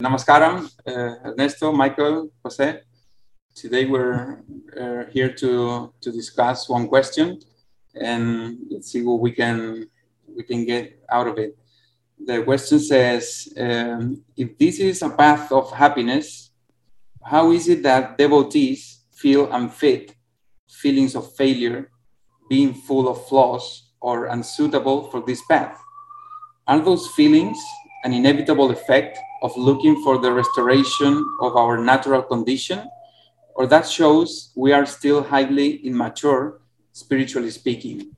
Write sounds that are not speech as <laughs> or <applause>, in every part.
Namaskaram, uh, Ernesto, Michael, Jose. Today we're uh, here to, to discuss one question and let's see what we can we can get out of it. The question says, um, if this is a path of happiness, how is it that devotees feel unfit, feelings of failure, being full of flaws, or unsuitable for this path? Are those feelings an inevitable effect of looking for the restoration of our natural condition? Or that shows we are still highly immature, spiritually speaking?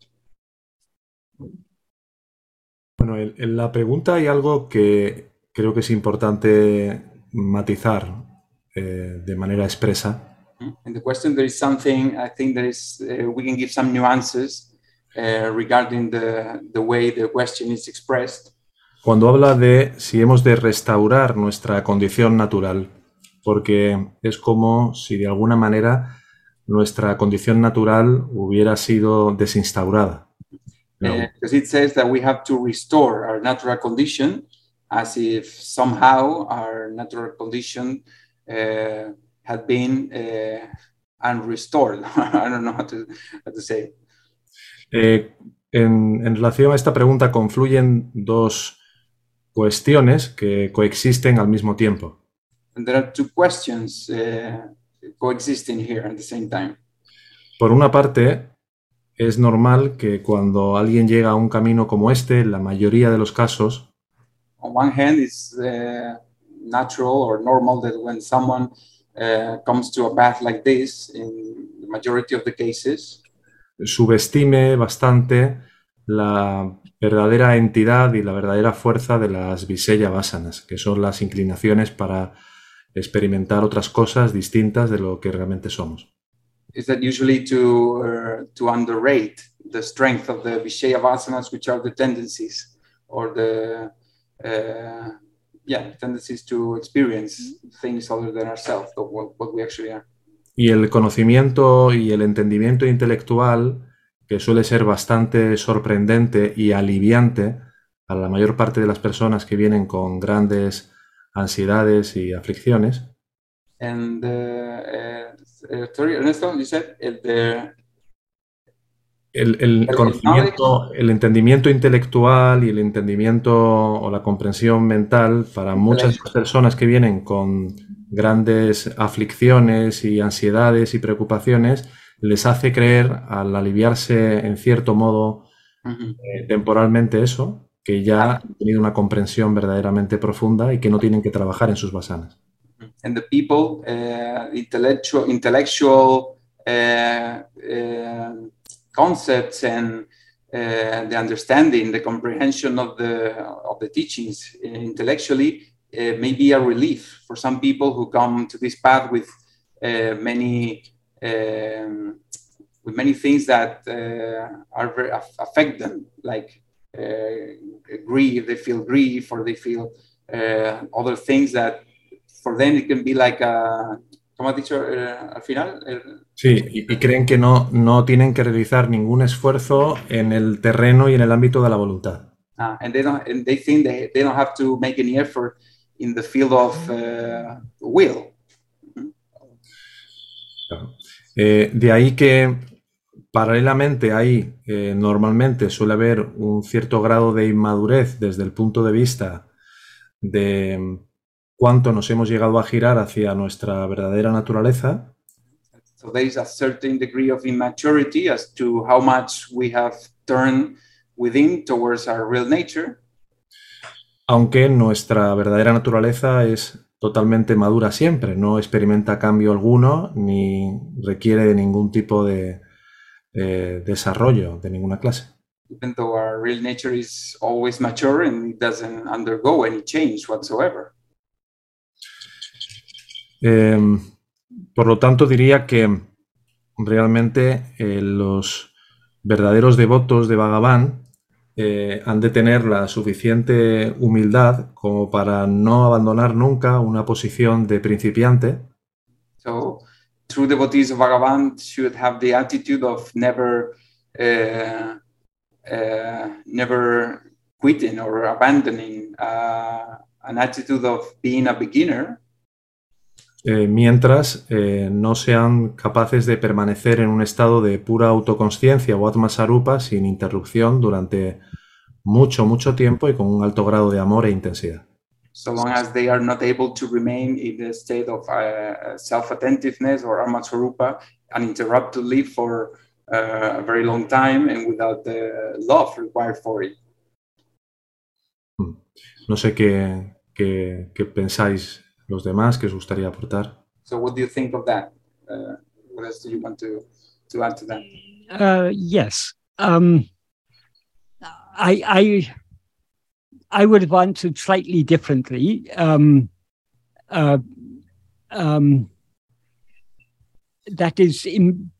Bueno, en, la pregunta hay algo que creo que es importante matizar eh, de manera expresa. In the question, there is something I think there is uh, we can give some nuances uh, regarding the, the way the question is expressed. Cuando habla de si hemos de restaurar nuestra condición natural, porque es como si de alguna manera nuestra condición natural hubiera sido desinstaurada. ¿no? Because it says that we have to restore our natural condition as if somehow our natural condition uh, had been uh, unrestored. <laughs> I don't know how to, how to say. Eh, en, en relación a esta pregunta confluyen dos cuestiones que coexisten al mismo tiempo. And there are two questions uh, coexisting here at the same time. Por una parte, es normal que cuando alguien llega a un camino como este, en la mayoría de los casos, On one hand, it's uh, natural or normal that when someone uh, comes to a path like this, in the majority of the cases, subestime bastante la verdadera entidad y la verdadera fuerza de las Visaya Vasanas, que son las inclinaciones para experimentar otras cosas distintas de lo que realmente somos. is that usually to uh, to underrate the strength of the Vishaya vasanas, which are the tendencies or the uh, yeah tendencies to experience things other than ourselves, of what, what we actually are. Y el conocimiento y el entendimiento intelectual, que suele ser bastante sorprendente y aliviante a la mayor parte de las personas que vienen con grandes ansiedades y aflicciones, And uh, uh, uh, sorry, Ernesto, you said the el, el El- conocimiento, el entendimiento intelectual y el entendimiento o la comprensión mental para muchas personas que vienen con grandes aflicciones y ansiedades y preocupaciones les hace creer al aliviarse en cierto modo eh, temporalmente eso, que ya han tenido una comprensión verdaderamente profunda y que no tienen que trabajar en sus basanas. and the people uh, intellectual intellectual uh, uh, concepts and uh, the understanding the comprehension of the of the teachings intellectually may be a relief for some people who come to this path with uh, many um, with many things that uh, are very affect them like uh, grief they feel grief or they feel uh, other things that for them it can be like a, como has dicho eh, al final, Eh, Sí, y, y creen que no, no tienen que realizar ningún esfuerzo en el terreno y en el ámbito de la voluntad. ah, and they don't, and they think they, they don't have to make any effort in the field of uh, will. Eh, de ahí que paralelamente ahí eh, normalmente suele haber un cierto grado de inmadurez desde el punto de vista de cuánto nos hemos llegado a girar hacia nuestra verdadera naturaleza, So there is a certain degree of immaturity as to how much we have turned within towards our real nature. aunque nuestra verdadera naturaleza es totalmente madura siempre, no experimenta cambio alguno ni requiere de ningún tipo de eh, desarrollo de ninguna clase. Even though our real nature is always mature and it doesn't undergo any change whatsoever. Eh, por lo tanto, diría que realmente eh, los verdaderos devotos de Bhagavan eh, han de tener la suficiente humildad como para no abandonar nunca una posición de principiante. So, true devotees of Bhagavan should have the attitude of never, uh, uh, never quitting or abandoning uh, an attitude of being a beginner, eh, mientras eh, no sean capaces de permanecer en un estado de pura autoconsciencia o atma sarupa sin interrupción durante mucho, mucho tiempo y con un alto grado de amor e intensidad. so long as they are not able to remain in the state of uh, self-attentiveness or amasarupa uninterruptedly for uh, a very long time and without the love required for it. Hmm. No sé qué, qué, qué pensáis los demás que os gustaría aportar. So what do you think of that? Uh, what else do you want to, to add to that? Uh, yes. Um, I, I, I would have answered slightly differently. Um, uh, um, that is, in,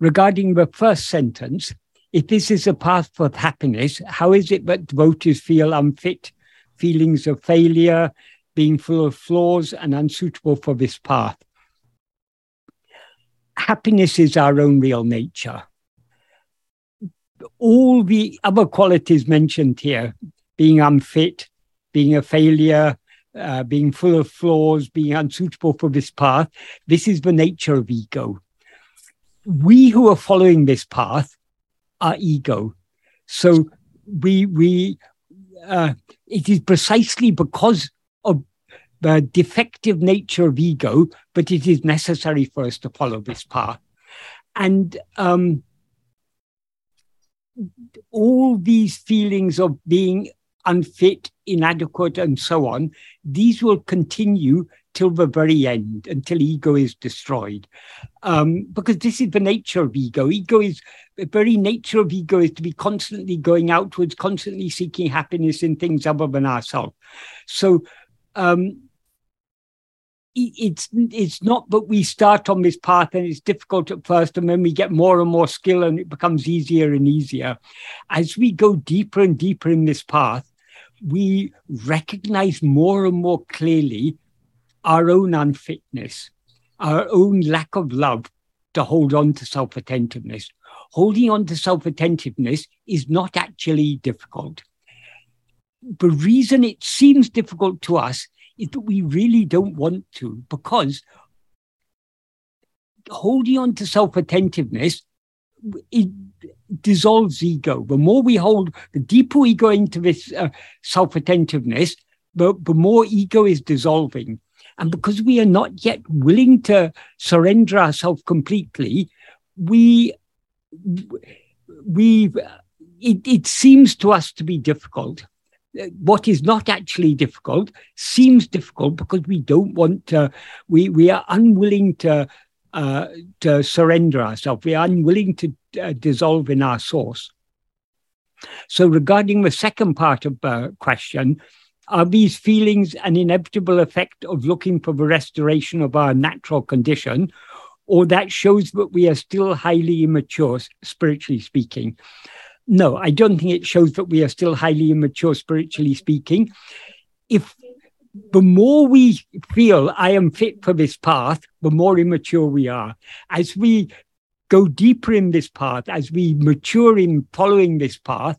regarding the first sentence, if this is a path for happiness, how is it that devotees feel unfit, feelings of failure, being full of flaws and unsuitable for this path. Happiness is our own real nature. All the other qualities mentioned here, being unfit, being a failure, uh, being full of flaws, being unsuitable for this path, this is the nature of ego. We who are following this path are ego. So we, we, uh, it is precisely because the defective nature of ego, but it is necessary for us to follow this path. And um, all these feelings of being unfit, inadequate, and so on, these will continue till the very end, until ego is destroyed. Um, because this is the nature of ego. Ego is the very nature of ego is to be constantly going outwards, constantly seeking happiness in things other than ourselves. So um, it's it's not that we start on this path and it's difficult at first and then we get more and more skill and it becomes easier and easier. As we go deeper and deeper in this path we recognize more and more clearly our own unfitness our own lack of love to hold on to self-attentiveness. Holding on to self-attentiveness is not actually difficult. The reason it seems difficult to us that we really don't want to because holding on to self-attentiveness it dissolves ego. The more we hold, the deeper we go into this uh, self-attentiveness, the, the more ego is dissolving. And because we are not yet willing to surrender ourselves completely, we we it, it seems to us to be difficult what is not actually difficult seems difficult because we don't want to, we, we are unwilling to, uh, to surrender ourselves. We are unwilling to uh, dissolve in our source. So, regarding the second part of the question, are these feelings an inevitable effect of looking for the restoration of our natural condition, or that shows that we are still highly immature, spiritually speaking? No, I don't think it shows that we are still highly immature, spiritually speaking. If the more we feel I am fit for this path, the more immature we are. As we go deeper in this path, as we mature in following this path,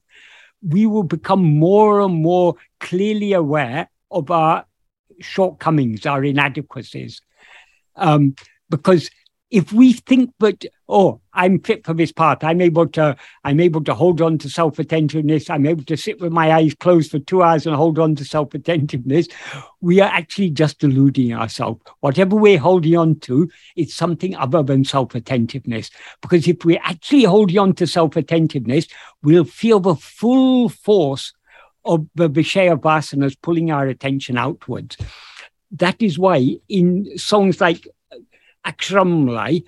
we will become more and more clearly aware of our shortcomings, our inadequacies. Um, because if we think that oh i'm fit for this part. I'm able to i'm able to hold on to self-attentiveness. I'm able to sit with my eyes closed for two hours and hold on to self-attentiveness. We are actually just deluding ourselves. Whatever we're holding on to it's something other than self-attentiveness. Because if we're actually holding on to self-attentiveness we'll feel the full force of the vishaya vasanas pulling our attention outwards. That is why in songs like Aksharamanamalai,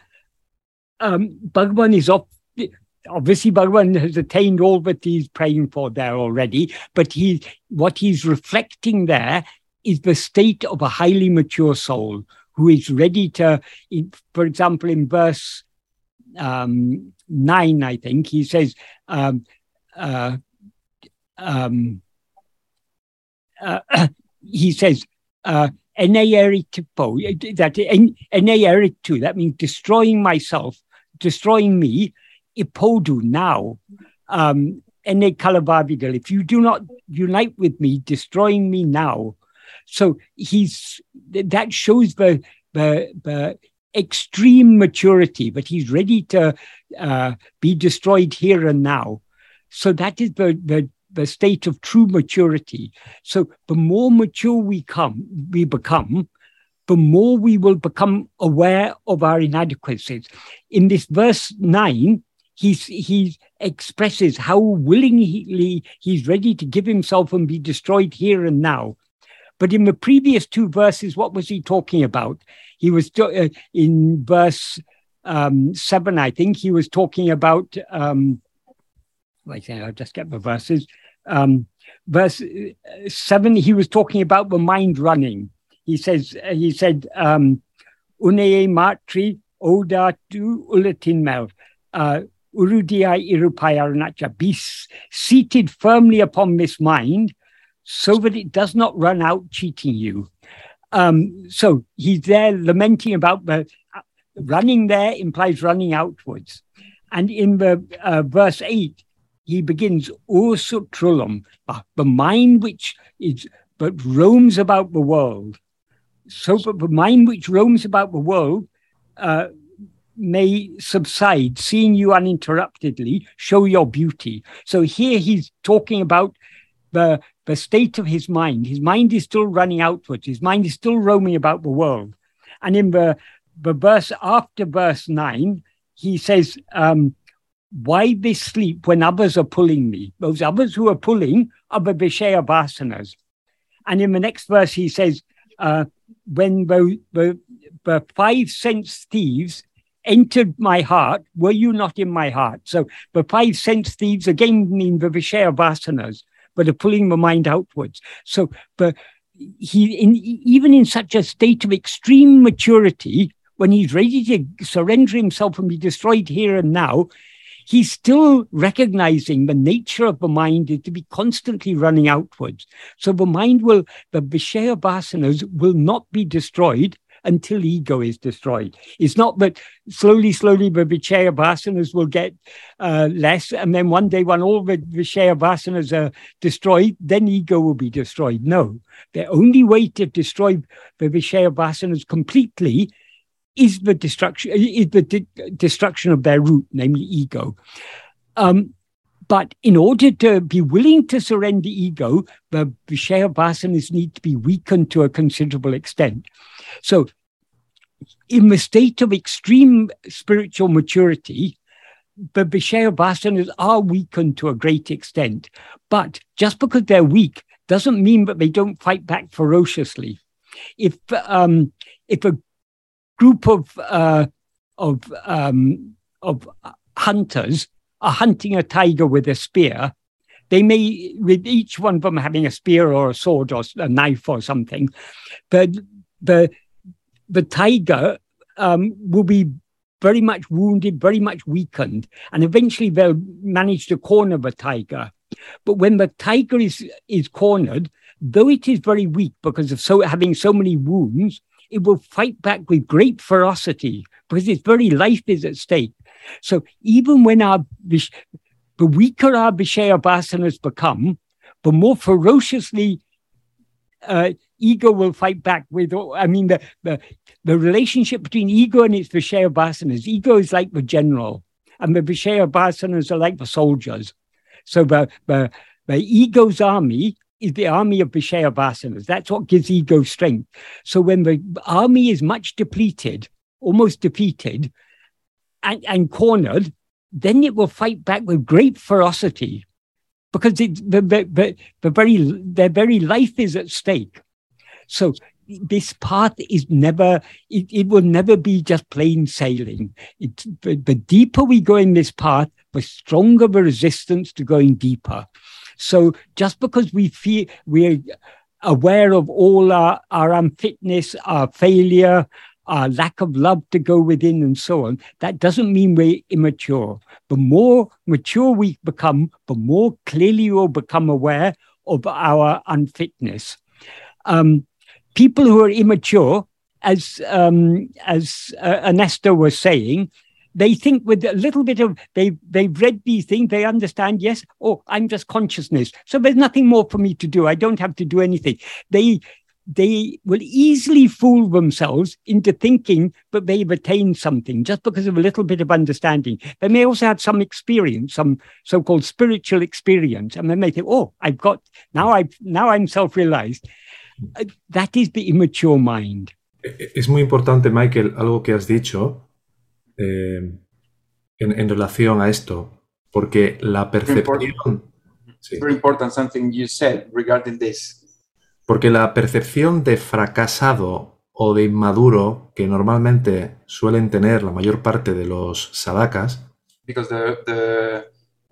um, Bhagavan is up. Obviously, Bhagavan has attained all that he's praying for there already, but he, what he's reflecting there is the state of a highly mature soul who is ready to, for example, in verse um, 9, I think, he says, um, uh, um, uh, <coughs> he says, uh, Enayeritipo, that Enayeritu, that means destroying myself, destroying me, Ipodu now. Um, Ene if you do not unite with me, destroying me now. So he's that shows the the, the extreme maturity, but he's ready to uh, be destroyed here and now. So that is the, the the state of true maturity. So the more mature we come, we become, the more we will become aware of our inadequacies. In this verse nine, he's, he expresses how willingly he's ready to give himself and be destroyed here and now. But in the previous two verses, what was he talking about? He was uh, in verse um, seven, I think, he was talking about. Um, wait, I'll just get the verses. Um, verse uh, seven, he was talking about the mind running. He says, uh, he said, um, matri oda tu ulatin mel. Uh, Urudiai irupayaranacha, be seated firmly upon this mind so that it does not run out cheating you. Um, so he's there lamenting about the running there implies running outwards. And in the uh, verse 8, he begins Ursutrulum, uh, the mind which is but roams about the world. So the mind which roams about the world uh, may subside, seeing you uninterruptedly, show your beauty. So here he's talking about the, the state of his mind. His mind is still running outwards, his mind is still roaming about the world. And in the, the verse after verse 9, he says, um, Why this sleep when others are pulling me? Those others who are pulling are the Vishaya Vasanas. And in the next verse, he says, uh, When the, the, the five sense thieves entered my heart, were you not in my heart? So the five sense thieves again mean the Vishaya Vasanas, but are pulling the mind outwards. So he in, even in such a state of extreme maturity, when he's ready to surrender himself and be destroyed here and now, he's still recognizing the nature of the mind is to be constantly running outwards. So the mind will, the Vishaya Vasanas will not be destroyed until ego is destroyed. It's not that slowly, slowly the Vishaya Vasanas will get uh, less, and then one day when all the Vishaya Vasanas are destroyed, then ego will be destroyed. No, the only way to destroy the Vishaya Vasanas completely is the destruction is the de- destruction of their root, namely ego. Um, but in order to be willing to surrender ego, the Vishaya vasanas need to be weakened to a considerable extent. So, in the state of extreme spiritual maturity, the Vishaya vasanas are weakened to a great extent. But just because they're weak doesn't mean that they don't fight back ferociously. If um, if a group of uh, of um, of hunters are hunting a tiger with a spear, they may, with each one of them having a spear or a sword or a knife or something, but the the tiger um, will be very much wounded, very much weakened, and eventually they'll manage to corner the tiger. But when the tiger is is cornered, though it is very weak because of so having so many wounds, it will fight back with great ferocity because its very life is at stake. So even when our the weaker our Vishaya vasanas become, the more ferociously uh, ego will fight back with. I mean, the, the the relationship between ego and its Vishaya vasanas. Ego is like the general, and the Vishaya vasanas are like the soldiers. So the the, the ego's army is the army of Vishaya vasanas. That's what gives ego strength. So when the army is much depleted, almost defeated, and, and cornered, then it will fight back with great ferocity because the, the, the very, their very life is at stake. So this path is never, it, it will never be just plain sailing. It, the, the deeper we go in this path, the stronger the resistance to going deeper. So just because we feel we're aware of all our, our unfitness, our failure, our lack of love to go within, and so on, that doesn't mean we're immature. The more mature we become, the more clearly we'll become aware of our unfitness. Um, people who are immature, as um, as uh, Ernesto was saying, they think with a little bit of they they've read these things they understand yes oh i'm just consciousness so there's nothing more for me to do i don't have to do anything they they will easily fool themselves into thinking that they've attained something just because of a little bit of understanding. They may also have some experience, some so-called spiritual experience, and then they think, "Oh, I've got now. I now I'm self-realized." Uh, that is the immature mind. Es muy importante, Michael, algo que has dicho eh, en, en, relación a esto, porque la percepción. Sí. Very important something you said regarding this. Porque la percepción de fracasado o de inmaduro que normalmente suelen tener la mayor parte de los sadakas. Because the, the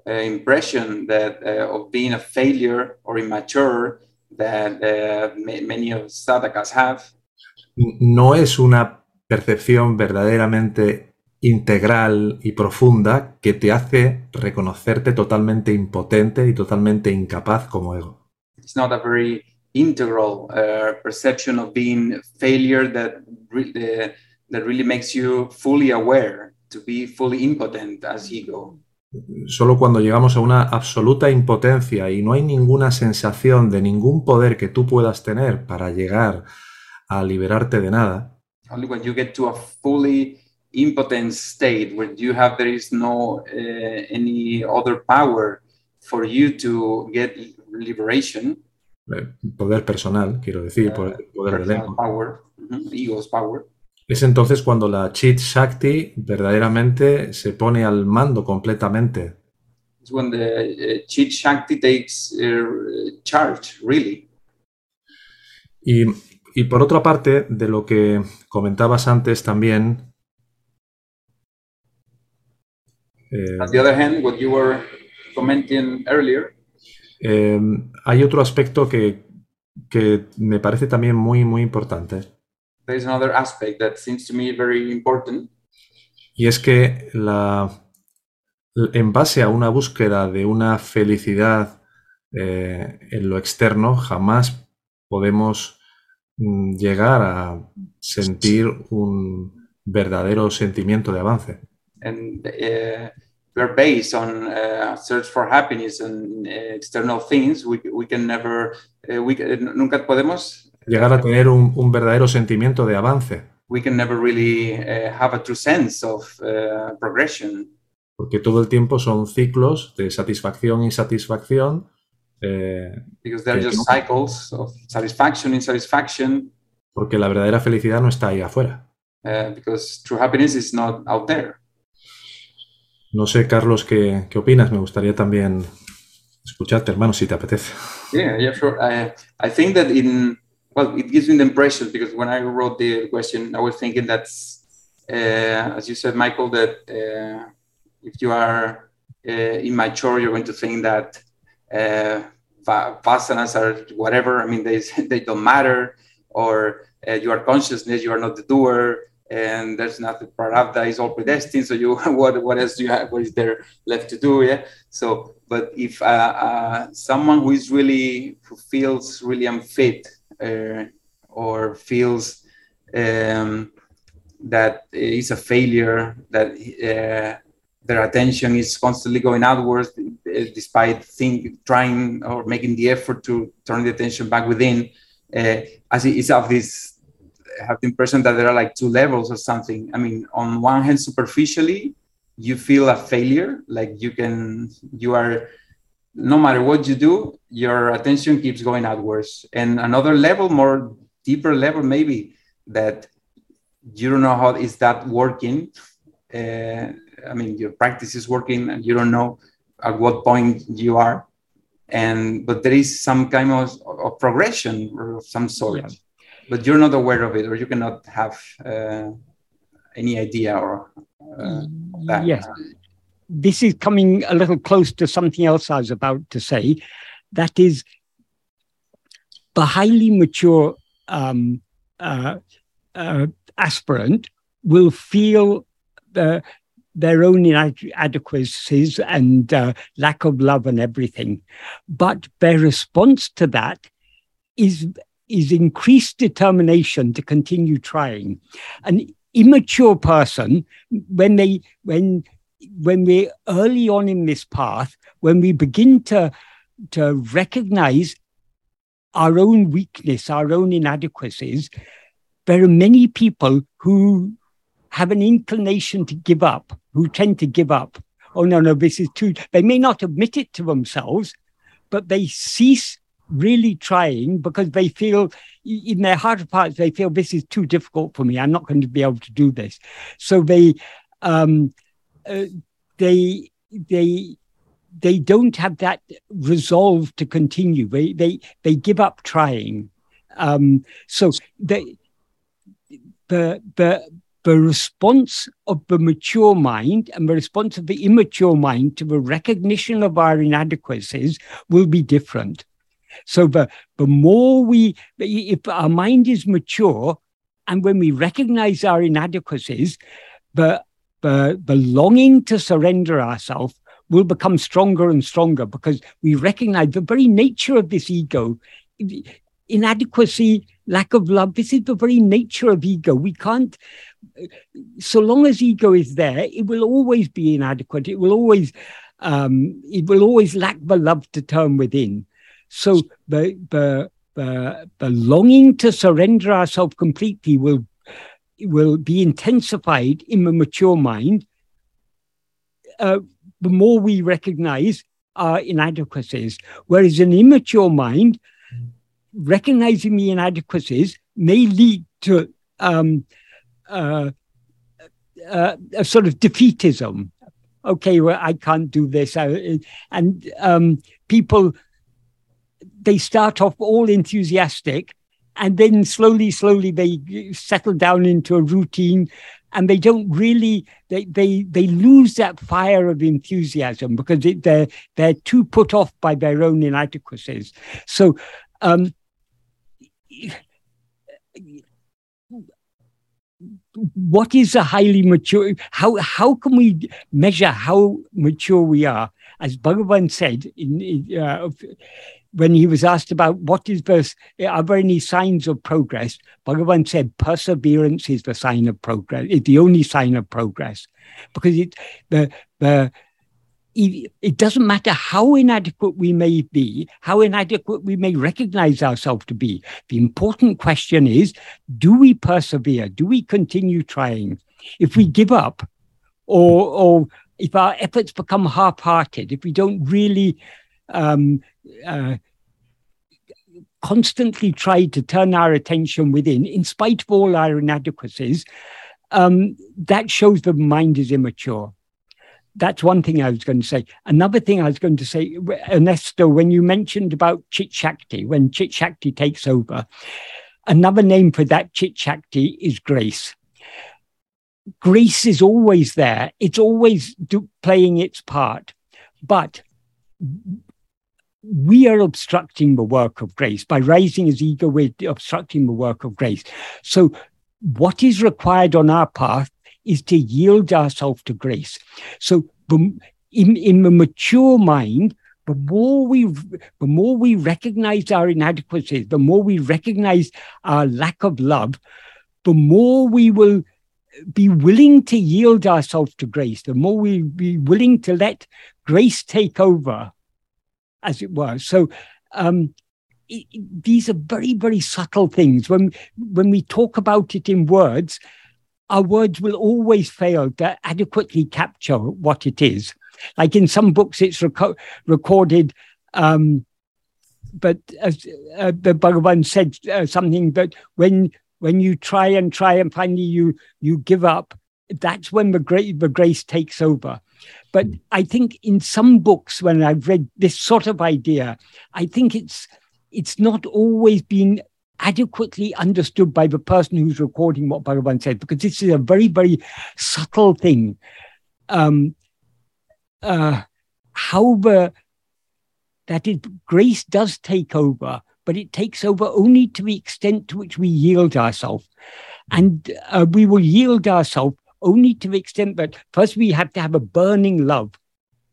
uh, impression that uh, of being a failure or immature that uh, many of sadakas have. No es una percepción verdaderamente integral y profunda que te hace reconocerte totalmente impotente y totalmente incapaz como ego. It's not a very integral uh, perception of being failure that, re uh, that really makes you fully aware to be fully impotent as ego. Solo cuando llegamos a una absoluta impotencia y no hay ninguna sensación de ningún poder que tú puedas tener para llegar a liberarte de nada. Only when you get to a fully impotent state where you have there is no uh, any other power for you to get liberation. Eh, poder personal, quiero decir, poder, poder del ego. Power, uh -huh. ego's power. Es entonces cuando la Chit Shakti verdaderamente se pone al mando completamente. It's when the uh, Chit Shakti takes uh, charge, really. Y, y por otra parte, de lo que comentabas antes también. Eh, On the other hand, what you were commenting earlier. Eh, hay otro aspecto que, que me parece también muy, muy importante. There is another aspect that seems to me very important. Y es que la, en base a una búsqueda de una felicidad eh, en lo externo, jamás podemos mm, llegar a sentir un verdadero sentimiento de avance. And, uh, we're based on uh, search for happiness and uh, external things, we, we can never, uh, we, nunca podemos llegar a tener un, un, verdadero sentimiento de avance. We can never really uh, have a true sense of uh, progression. Porque todo el tiempo son ciclos de satisfacción y satisfacción. Eh, Because they're just no, cycles of satisfaction and satisfaction. Porque la verdadera felicidad no está ahí afuera. Uh, because true happiness is not out there. No sé, Carlos, ¿qué, qué opinas? Me gustaría también escucharte, hermano, si te apetece. Yeah, yeah, sure. I, think that in, well, it gives me the impression because when I wrote the question, I was thinking that, uh, as you said, Michael, that uh, if you are uh, immature, you're going to think that uh, vasanas are whatever. I mean, they, <laughs> they don't matter, or uh, you are consciousness, you are not the doer and there's nothing prarabdha is all predestined so you <laughs> what what else do you have what is there left to do yeah? So but if uh, uh, someone who is really who feels really unfit uh, or feels um, that is a failure that uh, their attention is constantly going outwards uh, despite think, trying or making the effort to turn the attention back within uh, as it is of this have the impression that there are like two levels or something. I mean, on one hand, superficially, you feel a failure, like you can, you are, no matter what you do, your attention keeps going outwards. And another level, more deeper level, maybe that you don't know how is that working. Uh, I mean, your practice is working, and you don't know at what point you are. And but there is some kind of, of progression of some sort. Yeah but you're not aware of it or you cannot have uh, any idea or uh, that. Yes. This is coming a little close to something else I was about to say. That is, the highly mature um, uh, uh aspirant will feel the, their own inadequacies and uh, lack of love and everything. But their response to that is is increased determination to continue trying. An immature person, when they when when we're early on in this path, when we begin to to recognize our own weakness, our own inadequacies, there are many people who have an inclination to give up, who tend to give up. Oh, no, no, this is too. They may not admit it to themselves, but they cease really trying because they feel in their heart of hearts they feel this is too difficult for me i'm not going to be able to do this so they um uh, they they they don't have that resolve to continue. They they they give up trying. Um, so they, the the the response of the mature mind and the response of the immature mind to the recognition of our inadequacies will be different. So the the more we, if our mind is mature, and when we recognize our inadequacies, the the, the longing to surrender ourselves will become stronger and stronger because we recognize the very nature of this ego. Inadequacy lack of love this is the very nature of ego. We can't so long as ego is there it will always be inadequate. It will always um, it will always lack the love to turn within so the the the, the longing to surrender ourselves completely will will be intensified in the mature mind uh, the more we recognize our inadequacies. Whereas an immature mind, recognizing the inadequacies may lead to um, uh, uh, a sort of defeatism. Okay, well, I can't do this. I, and um, people, they start off all enthusiastic and then slowly, slowly they settle down into a routine and they don't really they they they lose that fire of enthusiasm because it, they're they're too put off by their own inadequacies. So. Um, what is a highly mature how how can we measure how mature we are as bhagavan said in, in uh, when he was asked about what is the, are there any signs of progress, Bhagavan said perseverance is the sign of progress, it's the only sign of progress. Because it, the, the, it doesn't matter how inadequate we may be, how inadequate we may recognize ourselves to be. The important question is do we persevere? Do we continue trying? If we give up, or, or if our efforts become half hearted, if we don't really um, uh, constantly tried to turn our attention within, in spite of all our inadequacies, um, that shows the mind is immature. That's one thing I was going to say. Another thing I was going to say, Ernesto, when you mentioned about Chit Shakti, when Chit Shakti takes over, another name for that Chit Shakti is grace. Grace is always there, it's always do, playing its part. But we are obstructing the work of grace. By raising his ego, we're obstructing the work of grace. So, what is required on our path is to yield ourselves to grace. So, in, in the mature mind, the more we the more we recognize our inadequacies, the more we recognize our lack of love, the more we will be willing to yield ourselves to grace, the more we be willing to let grace take over as it were. So um, it, these are very, very subtle things. When when we talk about it in words, our words will always fail to adequately capture what it is. Like in some books, it's reco- recorded. Um, but as uh, the Bhagavan said uh, something that when when you try and try and finally you you give up, that's when the great the grace takes over. But I think in some books, when I've read this sort of idea, I think it's it's not always been adequately understood by the person who's recording what Bhagavan said, because this is a very, very subtle thing. Um, uh, however, that is, grace does take over, but it takes over only to the extent to which we yield ourselves. And uh, we will yield ourselves only to the extent that first we have to have a burning love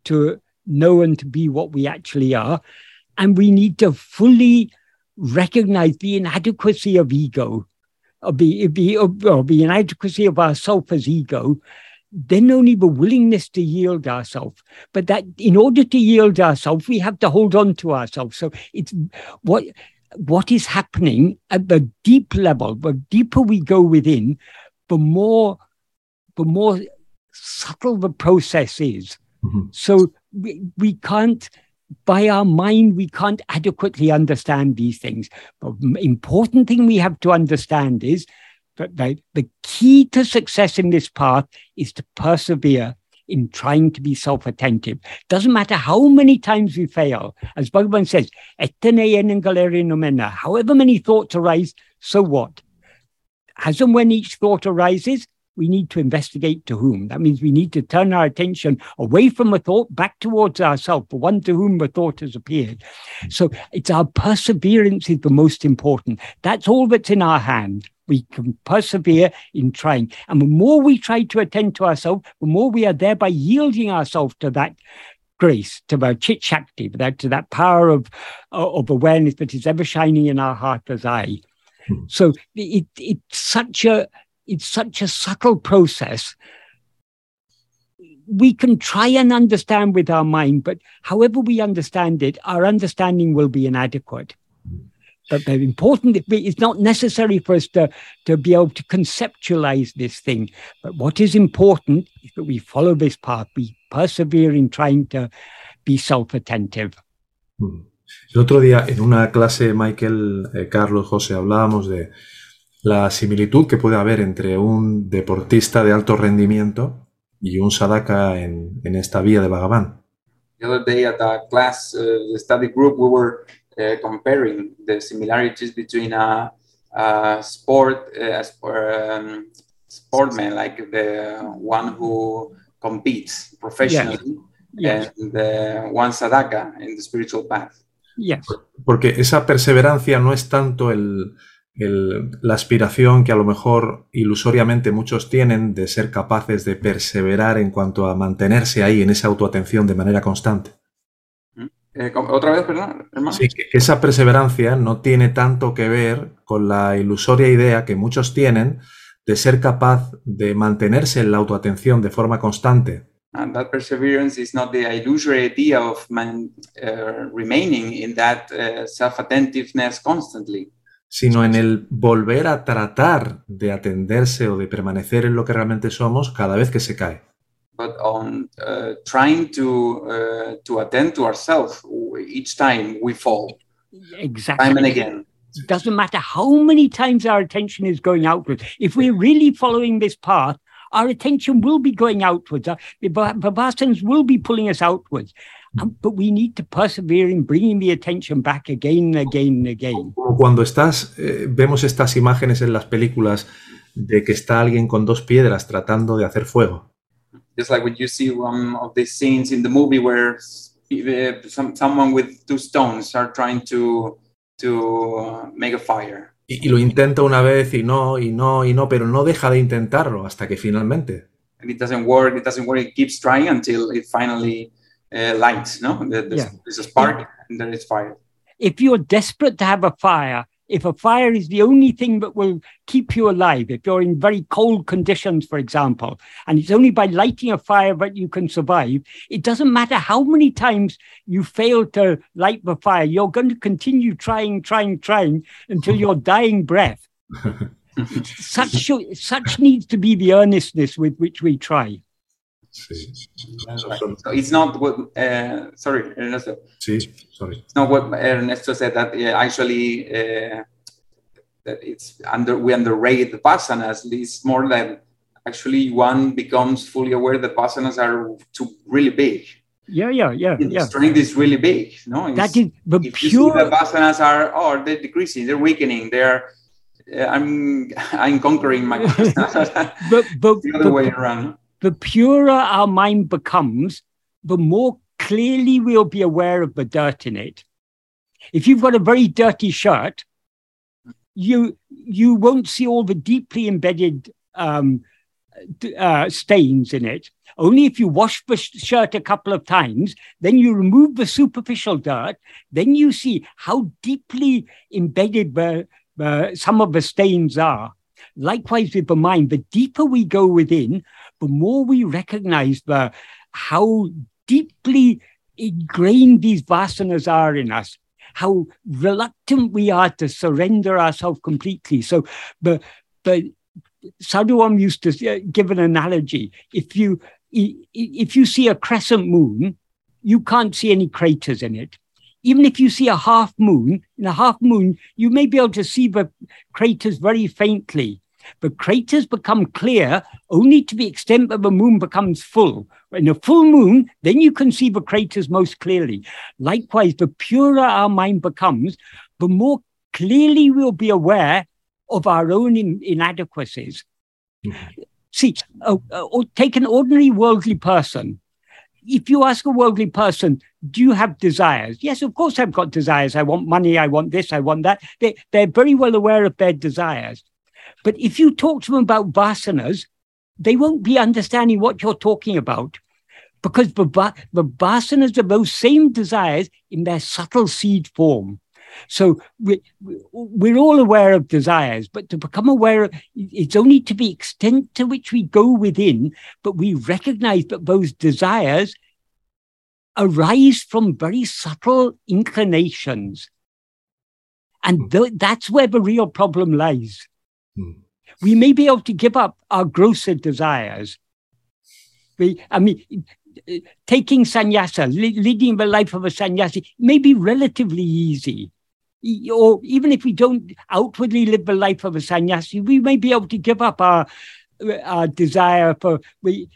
to know and to be what we actually are. And we need to fully recognize the inadequacy of ego, of the, the, of, the inadequacy of ourself as ego, then only the willingness to yield ourselves. But that in order to yield ourselves, we have to hold on to ourselves. So it's what what is happening at the deep level, the deeper we go within, the more the more subtle the process is. Ujú. Mm-hmm. So we, we can't, by our mind, we can't adequately understand these things. But important thing we have to understand is that the, the key to success in this path is to persevere in trying to be self-attentive. Doesn't matter how many times we fail. As Bhagavan says, "Ettane enengalere nomena." however many thoughts arise, so what? As and when each thought arises, we need to investigate to whom. That means we need to turn our attention away from a thought back towards ourselves, the one to whom the thought has appeared. So it's our perseverance is the most important. That's all that's in our hand. We can persevere in trying. And the more we try to attend to ourselves, the more we are thereby yielding ourselves to that grace, to the chit shakti, to that, to that power of, uh, of awareness that is ever shining in our heart as I. Hmm. So it, it's such a it's such a subtle process. We can try and understand with our mind, but however we understand it, our understanding will be inadequate. But the important it's not necessary for us to, to be able to conceptualize this thing. But what is important is that we follow this path, we persevere in trying to be self-attentive. Mm. El otro día en una clase, Michael, eh, Carlos, José, hablábamos de la similitud que puede haber entre un deportista de alto rendimiento y un sadaka en, en esta vía de Bhagavan. The other day at the class uh, study group, we were uh, comparing the similarities between a, a sport, uh, a sport um, sportman like the one who competes professionally Yes. and the one sadaka in the spiritual path. Yes. Porque esa perseverancia no es tanto el, el- la aspiración que a lo mejor ilusoriamente muchos tienen de ser capaces de perseverar en cuanto a mantenerse ahí en esa autoatención de manera constante. Eh, ¿cómo- ¿Otra vez, perdón, hermano? Sí, que esa perseverancia no tiene tanto que ver con la ilusoria idea que muchos tienen de ser capaz de mantenerse en la autoatención de forma constante, And that perseverance is not the illusory idea of man, uh, remaining in that uh, self-attentiveness constantly, sino en el volver a tratar de atenderse o de permanecer en lo que realmente somos cada vez que se cae. but on uh, trying to uh, to attend to ourselves each time we fall, Exactly. time and again. It doesn't matter how many times our attention is going outwards. If we're really following this path, our attention will be going outwards. Uh, The va- Vipassanas will be pulling us outwards. Um, but we need to persevere in bringing the attention back again and again and again. Como cuando estás, eh, vemos estas imágenes en las películas de que está alguien con dos piedras tratando de hacer fuego. Just like when you see one of these scenes in the movie where uh, some, someone with two stones are trying to to make a fire. Y, y lo intenta una vez y no, y no, y no, pero no deja de intentarlo hasta que finalmente. and it doesn't work. It doesn't work. It keeps trying until it finally uh, lights. No, there's, Yeah. there's a spark and there is fire. If you're desperate to have a fire, if a fire is the only thing that will keep you alive, if you're in very cold conditions, for example, and it's only by lighting a fire that you can survive, it doesn't matter how many times you fail to light the fire, you're going to continue trying, trying, trying until your <laughs> dying breath. <laughs> such, such needs to be the earnestness with which we try. Sí, That's right. So it's not what. Uh, sorry, Ernesto. sí, sorry. It's not what Ernesto said that actually uh, that it's under we underrate the vasanas. It's more that actually one becomes fully aware that vasanas are too really big. Yeah, yeah, yeah, The yeah. strength is really big. No, It's- That is the if you see the pure. vasanas are oh they're decreasing they're weakening they're uh, i'm <laughs> i'm conquering my <laughs> vasanas But, but, <laughs> the other but way around the purer our mind becomes, the more clearly we'll be aware of the dirt in it. If you've got a very dirty shirt, you you won't see all the deeply embedded um, uh, stains in it. Only if you wash the sh- shirt a couple of times, then you remove the superficial dirt, then you see how deeply embedded the, the, some of the stains are. Likewise with the mind, the deeper we go within, the more we recognize the how deeply ingrained these vasanas are in us. how reluctant we are to surrender ourselves completely. So, but but Sadhu Om used to uh, give an analogy. If you if you see a crescent moon, you can't see any craters in it. Even if you see a half moon, in a half moon, you may be able to see the craters very faintly. But craters become clear only to the extent that the moon becomes full. In a full moon, then you can see the craters most clearly. Likewise, the purer our mind becomes, the more clearly we'll be aware of our own in, inadequacies. Mm-hmm. See, uh, uh, take an ordinary worldly person. If you ask a worldly person, do you have desires? Yes, of course I've got desires. I want money. I want this. I want that. They, they're very well aware of their desires. But if you talk to them about vasanas, they won't be understanding what you're talking about because vasanas are those same desires in their subtle seed form. So we, we're all aware of desires, but to become aware, of, it's only to the extent to which we go within, but we recognize that those desires arise from very subtle inclinations. And hmm. th- that's where the real problem lies. Hmm. We may be able to give up our grosser desires. We, I mean, taking sannyasa, leading the life of a sannyasi, may be relatively easy or even if we don't outwardly live the life of a sannyasi, we may be able to give up our, our desire for we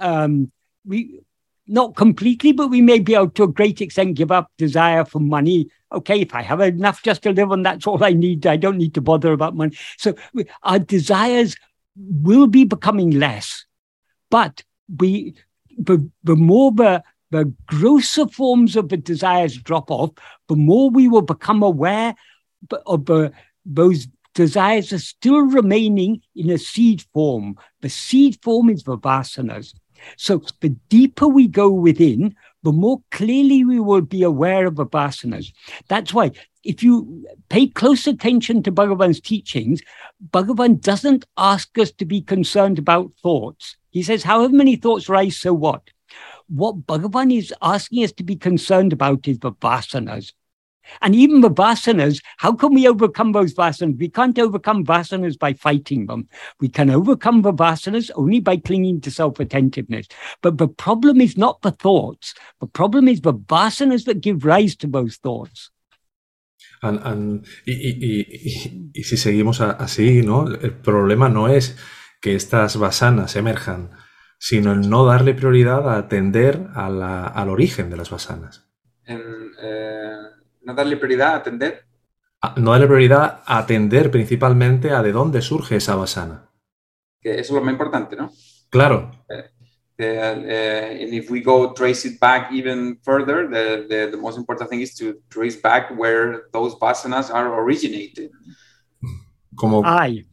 um, we not completely, but we may be able to a great extent give up desire for money. Okay, if I have enough just to live on, that's all I need. I don't need to bother about money. So our desires will be becoming less, but we the, the more the the grosser forms of the desires drop off, the more we will become aware of the, those desires are still remaining in a seed form. The seed form is the vasanas. So the deeper we go within, the more clearly we will be aware of the vasanas. That's why if you pay close attention to Bhagavan's teachings, Bhagavan doesn't ask us to be concerned about thoughts. He says, however many thoughts rise, so what? what Bhagavan is asking us to be concerned about is the vasanas. And even the vasanas, how can we overcome those vasanas? We can't overcome vasanas by fighting them. We can overcome the vasanas only by clinging to self attentiveness. But the problem is not the thoughts, the problem is the vasanas that give rise to those thoughts. And, and, y, y, y, y, si seguimos así, ¿no? El problema no es que estas vasanas emerjan sino el no darle prioridad a atender a la, al origen de las vasanas. En, eh, no darle prioridad a atender. A, no darle prioridad a atender principalmente a de dónde surge esa basana. Que eso es lo más importante, ¿no? Claro. Eh, uh, and if we go trace it back even further, the, the, the most important thing is to trace back where those basanas are originated. Como, <laughs> Ay.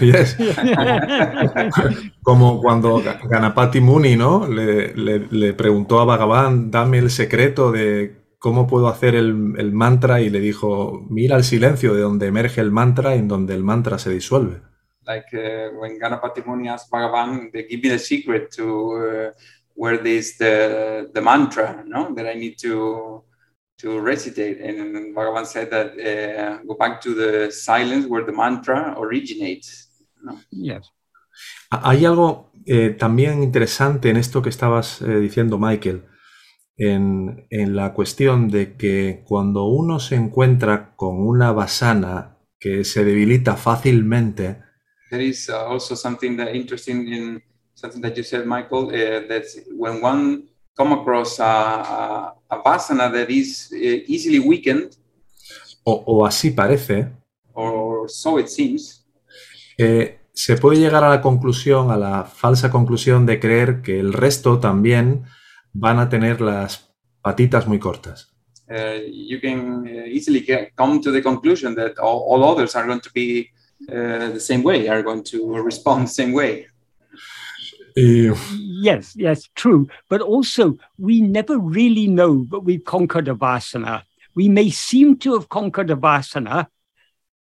yes. <laughs> Como cuando Ganapati Muni, ¿no? Le, le, le, preguntó a Bhagavan, dame el secreto de cómo puedo hacer el, el, mantra y le dijo, mira el silencio de donde emerge el mantra y en donde el mantra se disuelve. Like uh, when Ganapati Muni asked Bhagavan, they give me the secret to uh, where this the, the mantra, no? That I need to to recitate. And Bhagavan said that uh, go back to the silence where the mantra originates. ¿no? Yes. Hay algo eh, también interesante en esto que estabas eh, diciendo, Michael, en, en, la cuestión de que cuando uno se encuentra con una basana que se debilita fácilmente. There is uh, also something that interesting in something that you said, Michael, uh, that when one come across a, a, a vasana that is uh, easily weakened. O, o, así parece. Or so it seems. Eh, se puede llegar a la conclusión, a la falsa conclusión de creer que el resto también van a tener las patitas muy cortas. Uh, you can uh, easily get, come to the conclusion that all, all others are going to be uh, the same way, are going to <laughs> respond the same way. yes, yes, true. But also, we never really know that we've conquered a vasana. We may seem to have conquered a vasana,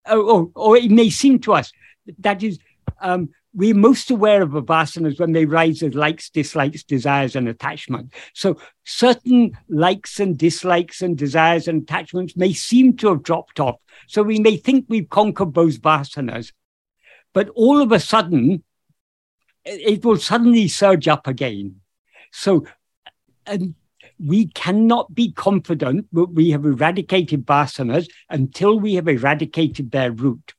or, or, or it may seem to us that is um, we're most aware of vasanas when they rise as likes, dislikes, desires, and attachment. So certain likes and dislikes and desires and attachments may seem to have dropped off. So we may think we've conquered those vasanas, but all of a sudden, it will suddenly surge up again. So, and we cannot be confident that we have eradicated vasanas until we have eradicated their root.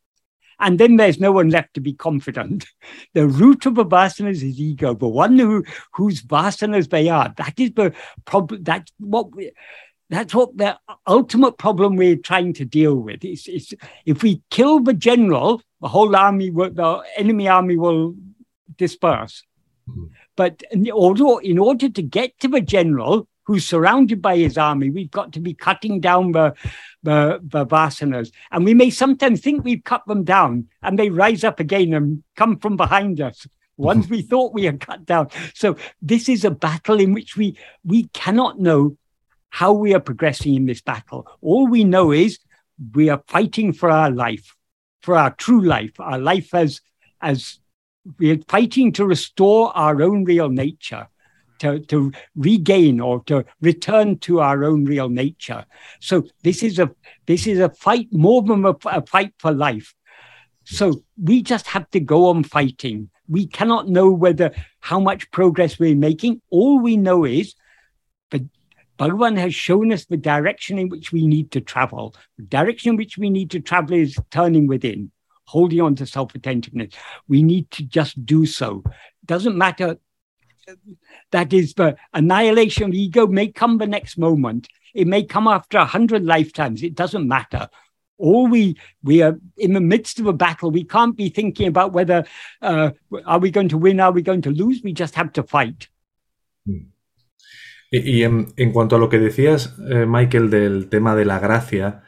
And then there's no one left to be confident. <laughs> The root of a vasana is his ego, the one who whose vasanas they are. That is the problem. That's what we, that's what the ultimate problem we're trying to deal with. Is, is if we kill the general, the whole army, will, the enemy army will disperse. Mm-hmm. But in order, in order to get to the general, who's surrounded by his army. We've got to be cutting down the, the, the vasanas. And we may sometimes think we've cut them down and they rise up again and come from behind us. <laughs> Ones we thought we had cut down. So this is a battle in which we we cannot know how we are progressing in this battle. All we know is we are fighting for our life, for our true life, our life as as we are fighting to restore our own real nature to, to regain or to return to our own real nature. So this is a this is a fight more than a, a fight for life. So we just have to go on fighting. We cannot know whether how much progress we're making. All we know is that Bhagavan has shown us the direction in which we need to travel. The direction in which we need to travel is turning within, holding on to self-attentiveness. We need to just do so. Doesn't matter that is the annihilation of ego may come the next moment. It may come after a hundred lifetimes. It doesn't matter. All we we are in the midst of a battle. We can't be thinking about whether uh, are we going to win, are we going to lose. We just have to fight. Hmm. Y, y en, en, cuanto a lo que decías, eh, Michael, del tema de la gracia,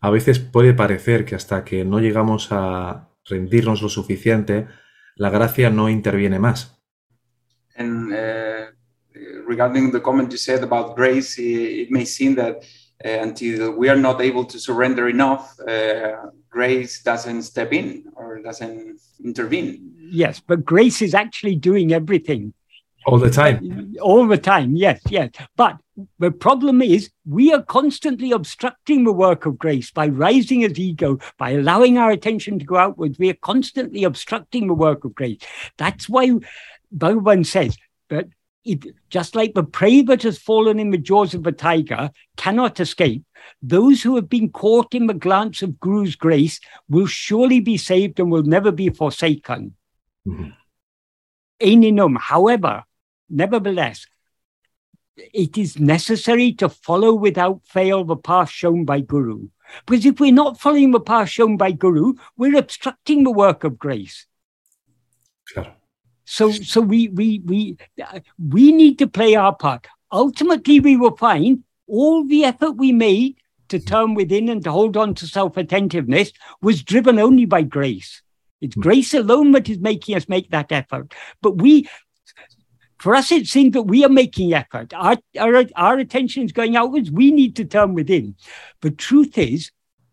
a veces puede parecer que hasta que no llegamos a rendirnos lo suficiente, la gracia no interviene más. And uh, regarding the comment you said about grace, it, may seem that uh, until we are not able to surrender enough, uh, grace doesn't step in or doesn't intervene. Yes, but grace is actually doing everything. All the time. All the time, yes, yes. But the problem is we are constantly obstructing the work of grace by rising as ego, by allowing our attention to go outwards. We are constantly obstructing the work of grace. That's why Bhagavan says that it, just like the prey that has fallen in the jaws of the tiger cannot escape, those who have been caught in the glance of Guru's grace will surely be saved and will never be forsaken. Mm-hmm. However, nevertheless, it is necessary to follow without fail the path shown by Guru. Because if we're not following the path shown by Guru, we're obstructing the work of grace. Claro. So, so we we we we need to play our part. Ultimately, we will find all the effort we made to turn within and to hold on to self-attentiveness was driven only by grace. It's hmm. grace alone that is making us make that effort. But we, for us, it seems that we are making effort. Our, our, our attention is going outwards. We need to turn within. The truth is,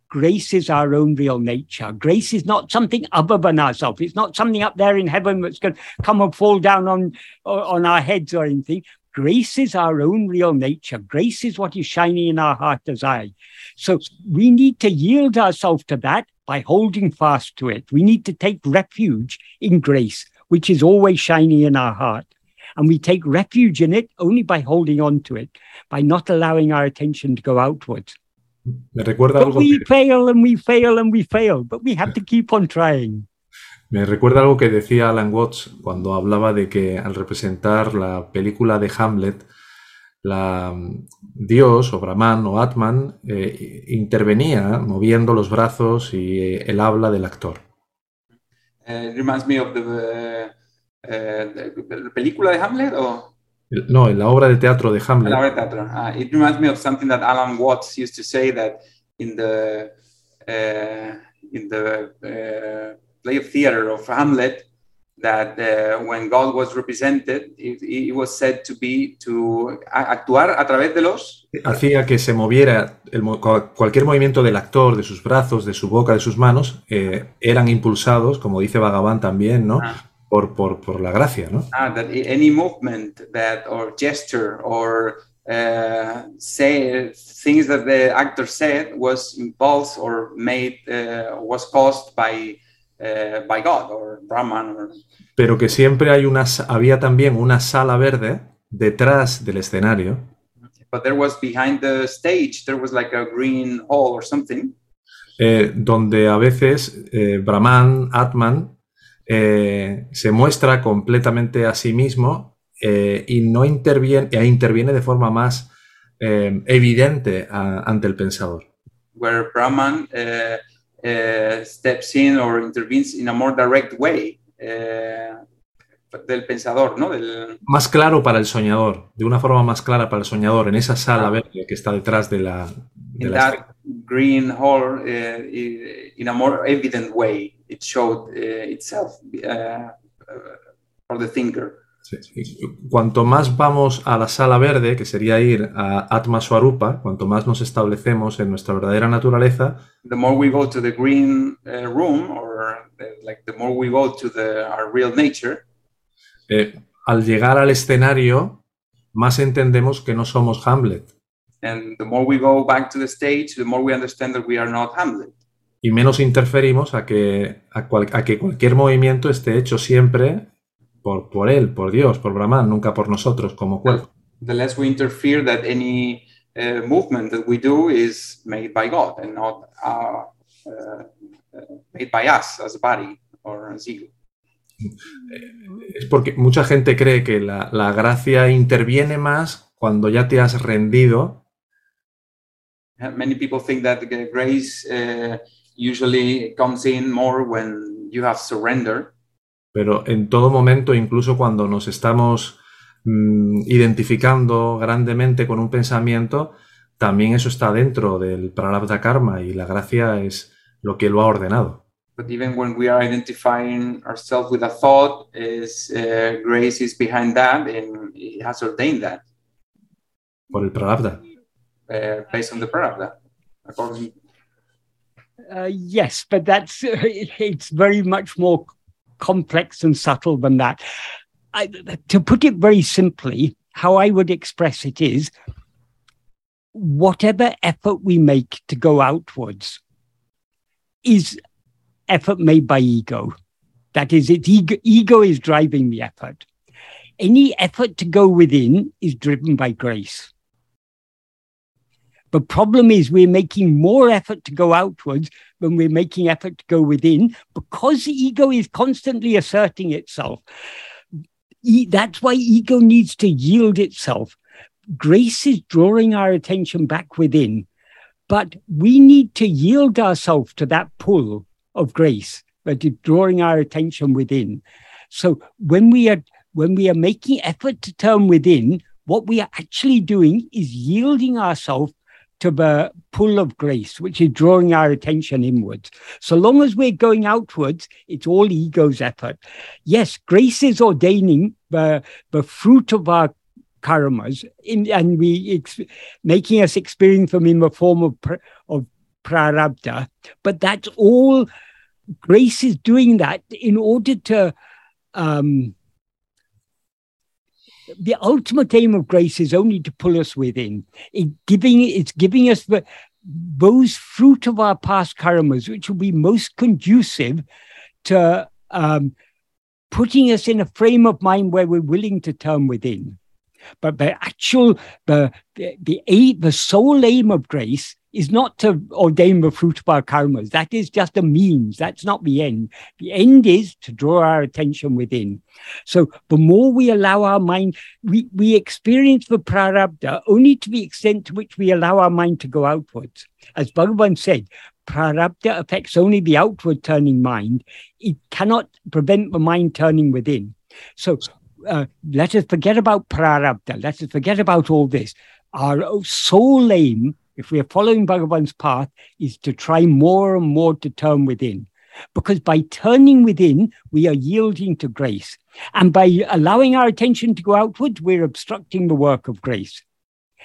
grace is our own real nature. Grace is not something other than ourselves. It's not something up there in heaven that's going to come and fall down on, on our heads or anything. Grace is our own real nature. Grace is what is shining in our heart as I. So we need to yield ourselves to that by holding fast to it. We need to take refuge in grace, which is always shining in our heart. And we take refuge in it only by holding on to it, by not allowing our attention to go outwards. Me recuerda algo. We que... fail and we fail and we fail, but we have to keep on trying. Me recuerda algo que decía Alan Watts cuando hablaba de que al representar la película de Hamlet, la Dios o Brahman o Atman eh, intervenía moviendo los brazos y eh, el habla del actor. Uh, reminds me of the, uh, the, the película de Hamlet o no, en la obra de teatro de Hamlet. La obra de teatro. Uh, it reminds me of something that Alan Watts used to say that in the uh, in the uh, play of theater of Hamlet, that uh, when God was represented, it, it was said to be to actuar a través de los Hacía que se moviera el cualquier movimiento del actor, de sus brazos, de su boca, de sus manos, eh, eran impulsados, como dice Bhagavan también, ¿no? Ah. Por, por, por la gracia, ¿no? ah, that any movement that or gesture or uh, say things that the actor said was impulsed or made uh, was caused by uh, by God or Brahman or Pero que siempre hay una, había también una sala verde detrás del escenario but there was behind the stage there was like a green hall or something eh, donde a veces eh, Brahman, Atman, eh, se muestra completamente a sí mismo eh, y no interviene, e interviene de forma más eh, evidente a- ante el pensador. where Brahman steps in or intervenes in a more direct way del pensador, ¿no? Del, Más claro para el soñador, de una forma más clara para el soñador, en esa sala Ah. verde que está detrás de la... de in la that green hall, uh, in a more evident way, it showed uh, itself uh, for the thinker. Sí. Cuanto más vamos a la sala verde, que sería ir a Atma Swarupa, cuanto más nos establecemos en nuestra verdadera naturaleza, The more we go to the green uh, room, or uh, like the more we go to the our real nature, eh, al llegar al escenario, más entendemos que no somos Hamlet and the more we go back to the stage, the more we understand that we are not Hamlet. Y menos interferimos a que, a, cual- a que cualquier movimiento esté hecho siempre por, por él, por Dios, por Brahman, nunca por nosotros como cuerpo. the less we interfere that any uh, movement that we do is made by God and not uh, uh, made by us as a body or as ego. Es porque mucha gente cree que la, la gracia interviene más cuando ya te has rendido Many people think that grace uh, usually comes in more when you have surrender, pero en todo momento, incluso cuando nos estamos mm, identificando grandemente con un pensamiento, también eso está dentro del prarabdha karma y la gracia es lo que lo ha ordenado. but even when we are identifying ourselves with a thought, is uh, grace is behind that and it has ordained that por el prarabdha. uh, based on the prarabdha. According, Uh, yes, but that's <laughs> it's very much more complex and subtle than that. I, to put it very simply, how I would express it is whatever effort we make to go outwards is effort made by ego. That is, it's ego, ego is driving the effort. Any effort to go within is driven by grace. The problem is we're making more effort to go outwards than we're making effort to go within because the ego is constantly asserting itself. E- that's why ego needs to yield itself. Grace is drawing our attention back within, but we need to yield ourselves to that pull of grace that is drawing our attention within. So when we are when we are making effort to turn within, what we are actually doing is yielding ourselves to the pull of grace, which is drawing our attention inwards. So long as we're going outwards, it's all ego's effort. Yes, grace is ordaining the, the fruit of our karmas, in, and we ex- making us experience them in the form of, pr- of prarabdha. But that's all grace is doing that in order to um, the ultimate aim of grace is only to pull us within. It giving it's giving us the those fruit of our past karmas, which will be most conducive to um, putting us in a frame of mind where we're willing to turn within. But the actual the the the, aim, the sole aim of grace is not to ordain the fruit of our karmas. That is just a means. That's not the end. The end is to draw our attention within. So the more we allow our mind, we, we experience the prarabdha only to the extent to which we allow our mind to go outwards. As Bhagavan said, prarabdha affects only the outward turning mind. It cannot prevent the mind turning within. So uh, let us forget about prarabdha. Let us forget about all this. Our sole aim, if we are following Bhagavan's path, is to try more and more to turn within. Because by turning within, we are yielding to grace. And by allowing our attention to go outwards, we're obstructing the work of grace.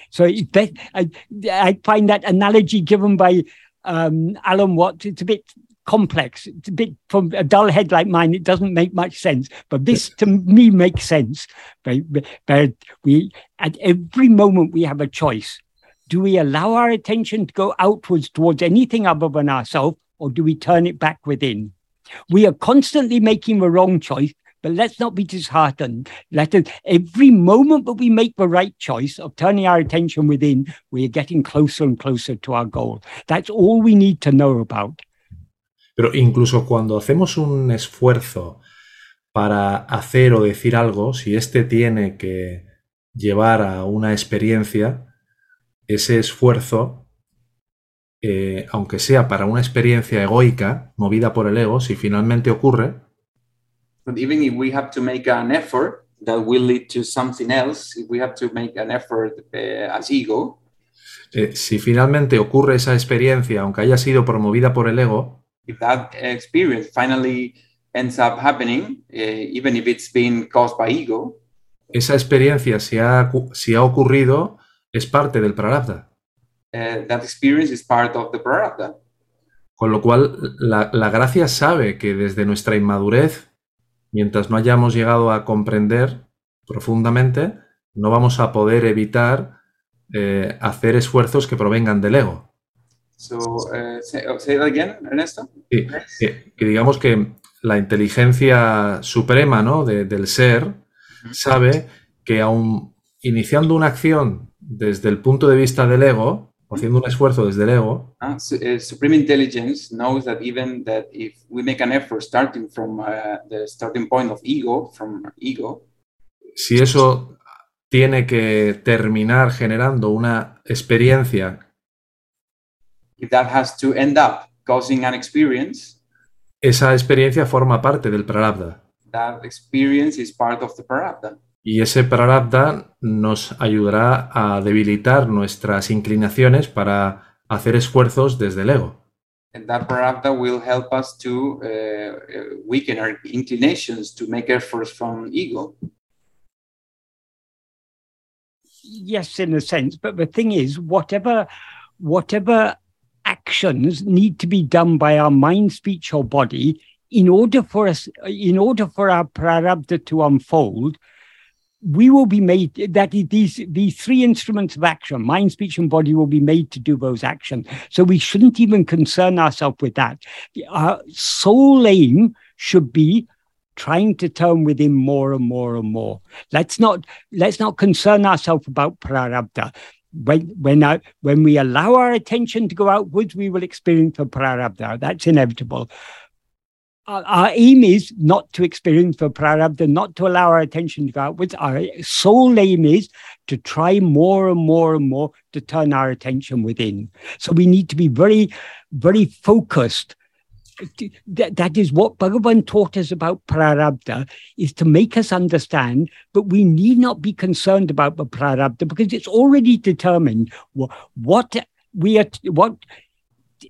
So that, I, I find that analogy given by um, Alan Watts, it's a bit complex. It's a bit from a dull head like mine, it doesn't make much sense. But this to me makes sense. But, but we at every moment we have a choice. Do we allow our attention to go outwards towards anything other than ourselves, or do we turn it back within? We are constantly making the wrong choice, but let's not be disheartened. Let us, every moment that we make the right choice of turning our attention within, we are getting closer and closer to our goal. That's all we need to know about. Pero incluso cuando hacemos un esfuerzo para hacer o decir algo, si éste tiene que llevar a una experiencia, ese esfuerzo, eh, aunque sea para una experiencia egoica, movida por el ego, si finalmente ocurre, But even if we have to make an effort that will lead to something else, if we have to make an effort uh, as ego, eh, si finalmente ocurre esa experiencia, aunque haya sido promovida por el ego, if that experience finally ends up happening, uh, even if it's been caused by ego, esa experiencia si ha, si ha ocurrido es parte del prarabdha. that experience is part of the prarabdha. Con lo cual, la, la gracia sabe que desde nuestra inmadurez, mientras no hayamos llegado a comprender profundamente, no vamos a poder evitar eh, hacer esfuerzos que provengan del ego. So, uh, say, oh, say that again, Ernesto. Sí, que, que digamos que la inteligencia suprema ¿no? de- del ser sabe que aun iniciando una acción desde el punto de vista del ego, haciendo un esfuerzo desde el ego, Uh, uh, Supreme Intelligence knows that even that if we make an effort starting from uh, the starting point of ego, from ego, si eso tiene que terminar generando una experiencia if that has to end up causing an experience, esa experiencia forma parte del prarabdha. that experience is part of the prarabdha. Y ese prarabdha nos ayudará a debilitar nuestras inclinaciones para hacer esfuerzos desde el ego. And that prarabdha will help us to uh, uh, weaken our inclinations to make efforts from ego. yes in a sense but the thing is whatever whatever actions need to be done by our mind speech or body in order for us in order for our prarabdha to unfold we will be made that these these three instruments of action mind speech and body will be made to do those actions so we shouldn't even concern ourselves with that our sole aim should be trying to turn within more and more and more let's not let's not concern ourselves about prarabdha. When when I, when we allow our attention to go outwards, we will experience the prarabdha. That's inevitable. Our, aim is not to experience the prarabdha, not to allow our attention to go outwards. Our sole aim is to try more and more and more to turn our attention within. So we need to be very, very focused that, that is what Bhagavan taught us about prarabdha is to make us understand, but we need not be concerned about the prarabdha because it's already determined what we are, what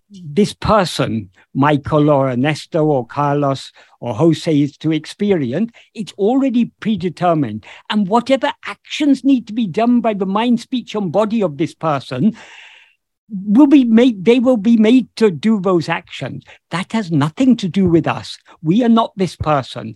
this person, Michael or Ernesto or Carlos or Jose is to experience, it's already predetermined. And whatever actions need to be done by the mind, speech, and body of this person, will be made they will be made to do those actions. That has nothing to do with us. We are not this person.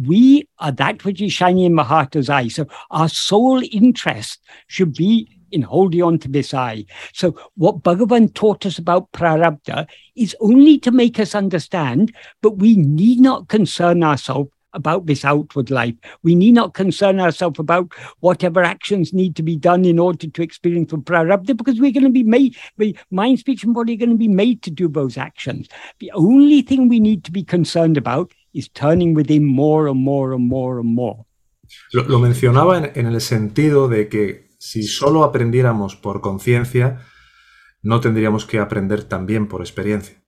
We are that which is shining in mahata's eye so our sole interest should be in holding on to this I so what bhagavan taught us about prarabdha is only to make us understand but we need not concern ourselves about this outward life. We need not concern ourselves about whatever actions need to be done in order to experience the prarabdha because we're going to be made, the mind, speech, and body are going to be made to do those actions. The only thing we need to be concerned about is turning within more and more and more and more. Lo, mencionaba en, en el sentido de que si solo aprendiéramos por conciencia, no tendríamos que aprender también por experiencia.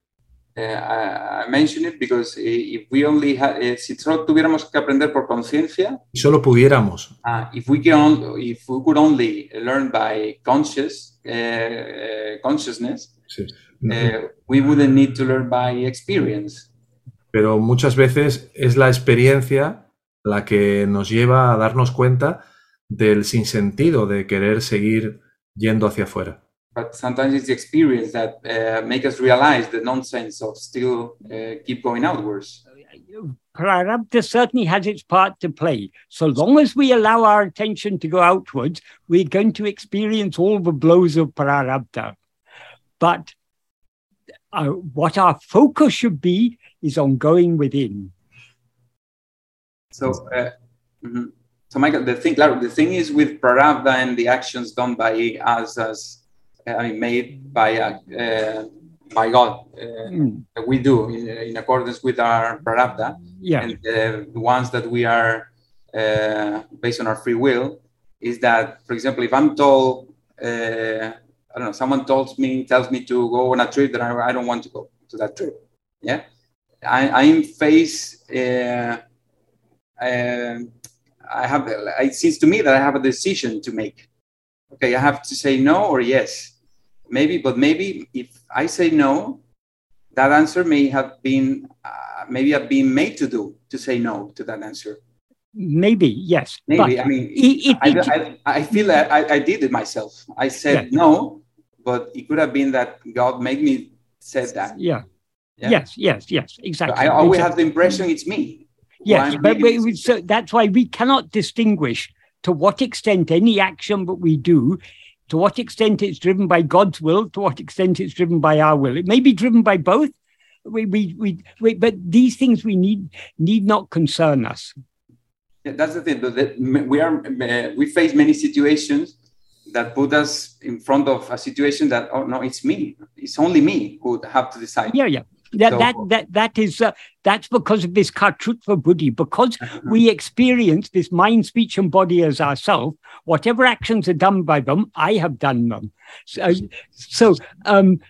Uh, I, mention it because if we only had, eh, si solo tuviéramos que aprender por conciencia, Si solo pudiéramos uh, if we can, if we could only learn by conscious uh, consciousness, sí, uh, we wouldn't need to learn by experience. pero muchas veces es la experiencia la que nos lleva a darnos cuenta del sinsentido de querer seguir yendo hacia afuera. But sometimes it's the experience that uh, make us realize the nonsense of still uh, keep going outwards. Prarabdha certainly has its part to play. So long as we allow our attention to go outwards, we're going to experience all the blows of Prarabdha. But uh, what our focus should be is on going within. So, uh, mhm. So Michael, the thing, claro, the thing is with Prarabdha and the actions done by us as, I mean, made by, uh, uh, by God, uh, Mm, we do in, in accordance with our Prarabdha, yeah, and uh, the ones that we are uh, based on our free will is that, for example, if I'm told, uh, I don't know, someone tells me tells me to go on a trip that I, I don't want to go to that trip. Yeah, I, I'm faced. Uh, uh, I have. It seems to me that I have a decision to make. Okay, I have to say no or yes. Maybe, but maybe if I say no, that answer may have been uh, maybe have been made to do to say no to that answer. maybe, yes. Maybe But I mean it, it, I, I, I feel that I, I did it myself. I said no, but it could have been that God made me said that. yeah. Yeah. Yes, yes, yes, But exactly. I always exactly. have the impression it's me. Yes, but we, so that's why we cannot distinguish to what extent any action that we do, to what extent it's driven by God's will, to what extent it's driven by our will. It may be driven by both. We, we, we, we but these things we need need not concern us. Yeah, that's the thing. that- we are uh, we face many situations that put us in front of a situation that oh no, it's me. It's only me who have to decide. Yeah, yeah. That So- that that that is uh, that's because of this kartrutva buddhi. Because Mm-hmm. we experience this mind, speech, and body as ourself. Whatever actions are done by them, I have done them. So, so um,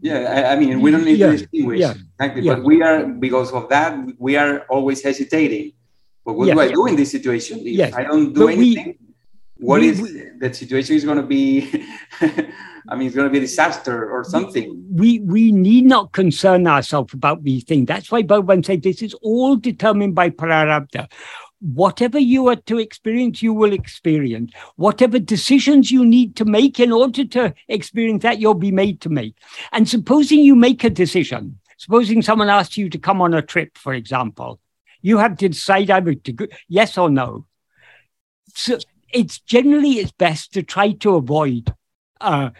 Yeah, I, I mean, we don't need Yeah, to distinguish yeah, exactly, yeah. but we are because of that we are always hesitating. But what do Yes. I do in this situation? If Yes, I don't do but we- anything, what we- is the situation is going to be? <laughs> I mean, it's going to be a disaster or something. we we need not concern ourselves about these things. That's why Bhagavan said this is all determined by prarabdha. Whatever you are to experience, you will experience. Whatever decisions you need to make in order to experience that, you'll be made to make. And supposing you make a decision, supposing someone asks you to come on a trip, for example, you have to decide either to go yes or no. So it's generally it's best to try to avoid uh,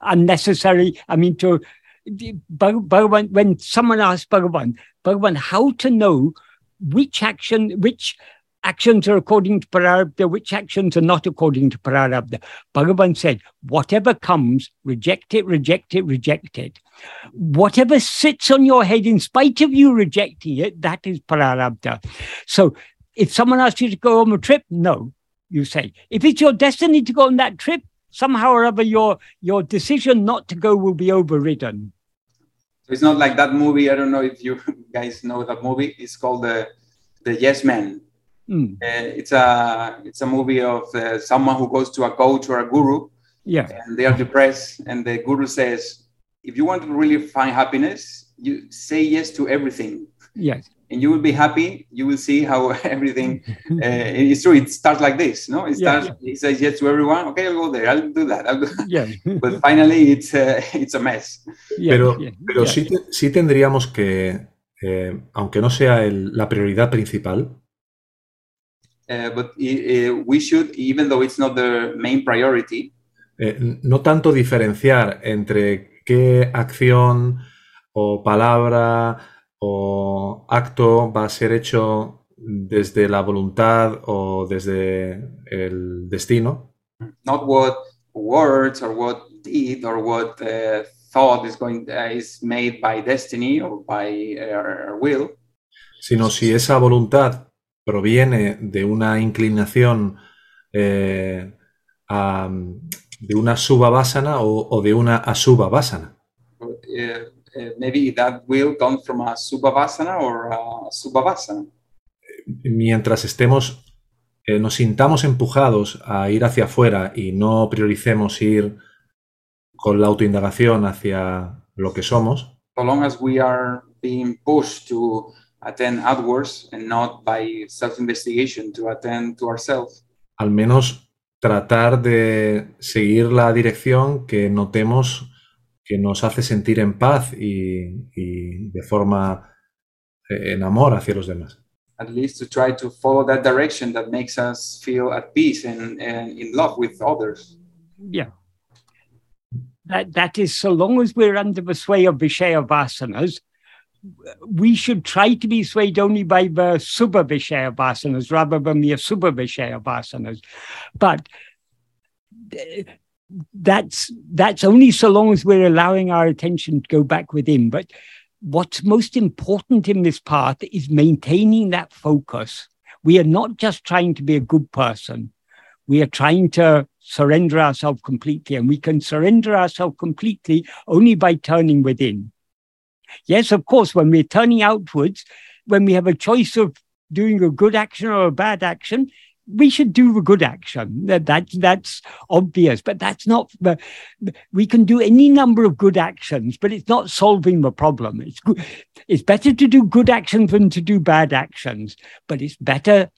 unnecessary. I mean, to Bhag- Bhagavan, when someone asks Bhagavan, Bhagavan, how to know which action, which actions are according to Prarabdha, which actions are not according to Prarabdha. Bhagavan said, whatever comes, reject it, reject it, reject it. Whatever sits on your head, in spite of you rejecting it, that is Prarabdha. So if someone asks you to go on a trip, no, you say. If it's your destiny to go on that trip, somehow or other your your decision not to go will be overridden. So it's not like that movie. I don't know if you <laughs> guys know that movie. It's called the the Yes Man. Mm, Uh, it's a it's a movie of uh, someone who goes to a coach or a guru, yeah, and they are depressed, and the guru says, if you want to really find happiness, you say yes to everything. yes, and you will be happy. You will see how <laughs> everything uh, it's true. It starts like this, no? It Yeah, starts. He says yes to everyone. Okay, I'll go there. I'll do that. I'll do that. <laughs> yeah, But finally, it's uh, <laughs> it's a mess. yeah, Pero, yeah, pero yeah. sí, te- sí tendríamos que, eh, aunque no sea el- la prioridad principal, Uh, but uh, we should, even though it's not the main priority, eh, no tanto diferenciar entre qué acción o palabra o acto va a ser hecho desde la voluntad o desde el destino, not what words or what deed or what uh, thought is going uh, is made by destiny or by uh, will, sino si esa voluntad proviene de una inclinación eh, a- de una subavasana o, o de una but, uh, maybe that will come from a subhavasana or a subhavasana. Mientras estemos, eh, nos sintamos empujados a ir hacia afuera y no prioricemos ir con la autoindagación hacia lo que somos, so long as we are being pushed to attend outwards and not by self-investigation to attend to ourselves. Al menos tratar de seguir la dirección que notemos que nos hace sentir en paz y, y de forma eh, en amor hacia los demás. At least to try to follow that direction that makes us feel at peace and, and in love with others. Yeah. That, that is, so long as we're under the sway of Vishaya Vasanas, we should try to be swayed only by the Subha Vishaya Vasanas rather than the Asubha Vishaya Vasanas. But that's that's only so long as we're allowing our attention to go back within. But what's most important in this path is maintaining that focus. We are not just trying to be a good person. We are trying to surrender ourselves completely, and we can surrender ourselves completely only by turning within. Yes, of course, when we're turning outwards, when we have a choice of doing a good action or a bad action, we should do the good action. That, that that's obvious, but that's not. We can do any number of good actions, but it's not solving the problem. It's good. It's better to do good actions than to do bad actions, but it's better.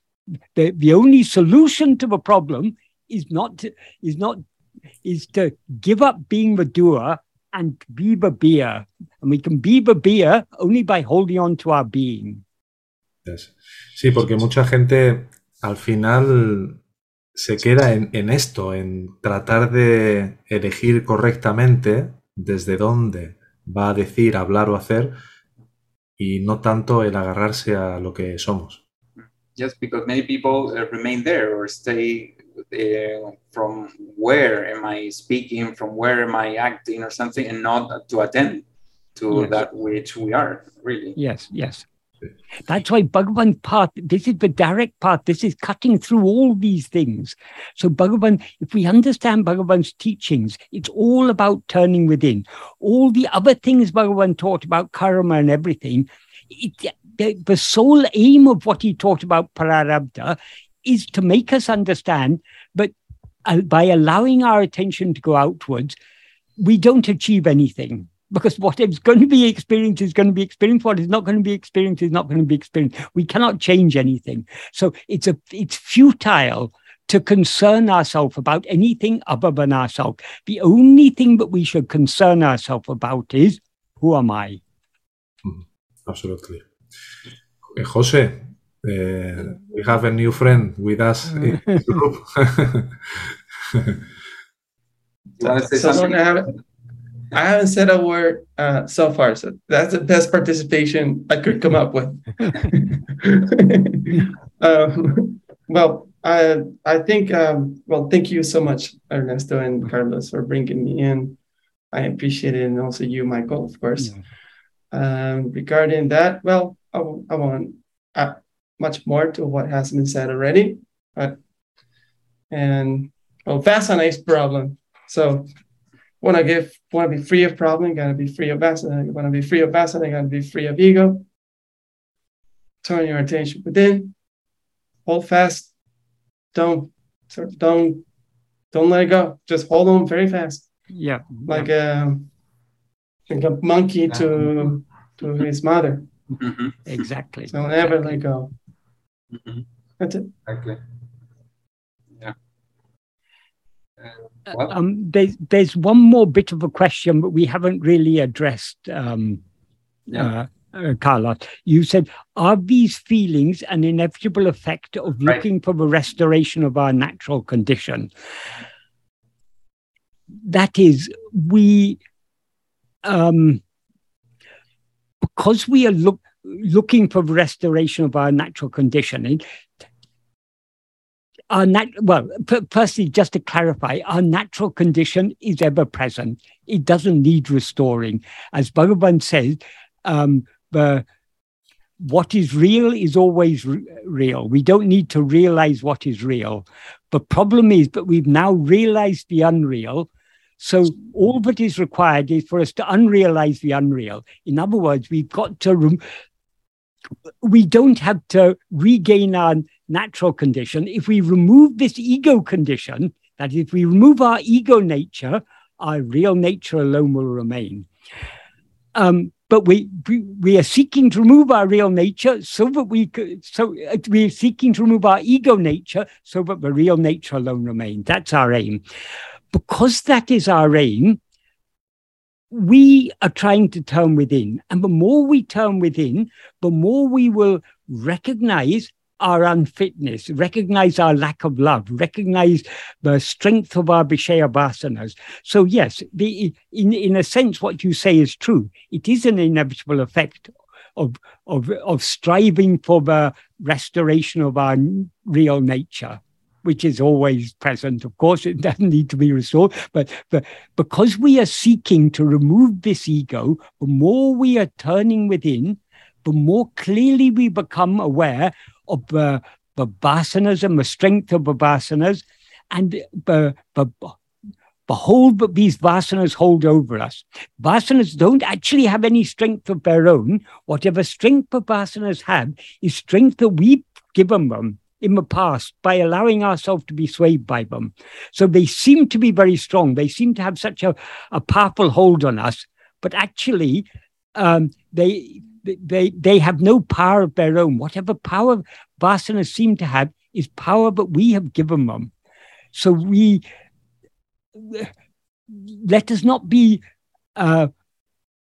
The, the only solution to the problem is not to, is not is to give up being the doer and be the beer. And we can be the beer only by holding on to our being. Yes. Sí, porque mucha gente al final se queda en, en, esto, en tratar de elegir correctamente desde dónde va a decir, hablar o hacer y no tanto el agarrarse a lo que somos. Just because many people uh, remain there or stay uh, from where am I speaking, from where am I acting or something, and not to attend to Yes. that which we are really. Yes, yes. That's why Bhagavan path, this is the direct path. This is cutting through all these things. So Bhagavan, if we understand Bhagavan's teachings, it's all about turning within. All the other things Bhagavan taught about karma and everything, it, the, the sole aim of what he taught about prarabdha is to make us understand, but uh, by allowing our attention to go outwards, we don't achieve anything because what is going to be experienced is going to be experienced. What is not going to be experienced is not going to be experienced. We cannot change anything. So it's a it's futile to concern ourselves about anything other than ourselves. The only thing that we should concern ourselves about is who am I? Absolutely. Eh, Jose, eh, we have a new friend with us in the group. You wanna say So something? long I haven't, said a word uh, so far. So that's the best participation I could come up with. <laughs> um, well, I I think um, well, thank you so much, Ernesto and Carlos, for bringing me in. I appreciate it, and also you, Michael, of course. Um, regarding that, well, I, w- I won't add much more to what has been said already, but and well, that's a nice problem. So want to give want to be free of problem, gotta be free of vasana. Want to be free of vasana, gotta be free of ego. Turn your attention within. Hold fast. Don't sort of don't don't let it go. Just hold on very fast, Yeah. like a like a monkey to to his mother. Mhm, exactly. So never let go. mhm, That's it. Exactly. Yeah. Uh, Uh, well, Um, there's there's one more bit of a question, but we haven't really addressed. Um, Yeah. uh, uh, Carlos, you said, are these feelings an inevitable effect of Right. looking for the restoration of our natural condition? That is, we, um, because we are look, looking for the restoration of our natural conditioning, our nat- well, f- firstly, just to clarify, our natural condition is ever present. It doesn't need restoring. As Bhagavan says, um, the what is real is always real. We don't need to realize what is real. The problem is that we've now realized the unreal. So all that is required is for us to unrealize the unreal. In other words, we've got to. We don't have to regain our natural condition. If we remove this ego condition, that if we remove our ego nature, our real nature alone will remain. Um, but we, we we are seeking to remove our real nature so that we could, so uh, we are seeking to remove our ego nature so that the real nature alone remains. That's our aim. Because that is our aim, we are trying to turn within. And the more we turn within, the more we will recognize our unfitness, recognize our lack of love, recognize the strength of our Vishaya vasanas. So, yes, the, in, in a sense, what you say is true. It is an inevitable effect of, of, of striving for the restoration of our real nature which is always present. Of course, it doesn't need to be restored, but, but because we are seeking to remove this ego, the more we are turning within, the more clearly we become aware of uh, the vasanas and the strength of the vasanas, and the, the, the these vasanas hold over us. Vasanas don't actually have any strength of their own. Whatever strength vasanas have is strength that we've given them um, in the past by allowing ourselves to be swayed by them. So they seem to be very strong. They seem to have such a, a powerful hold on us, but actually, um, they they they have no power of their own. Whatever power vasanas seem to have is power that we have given them. So we let us not be uh,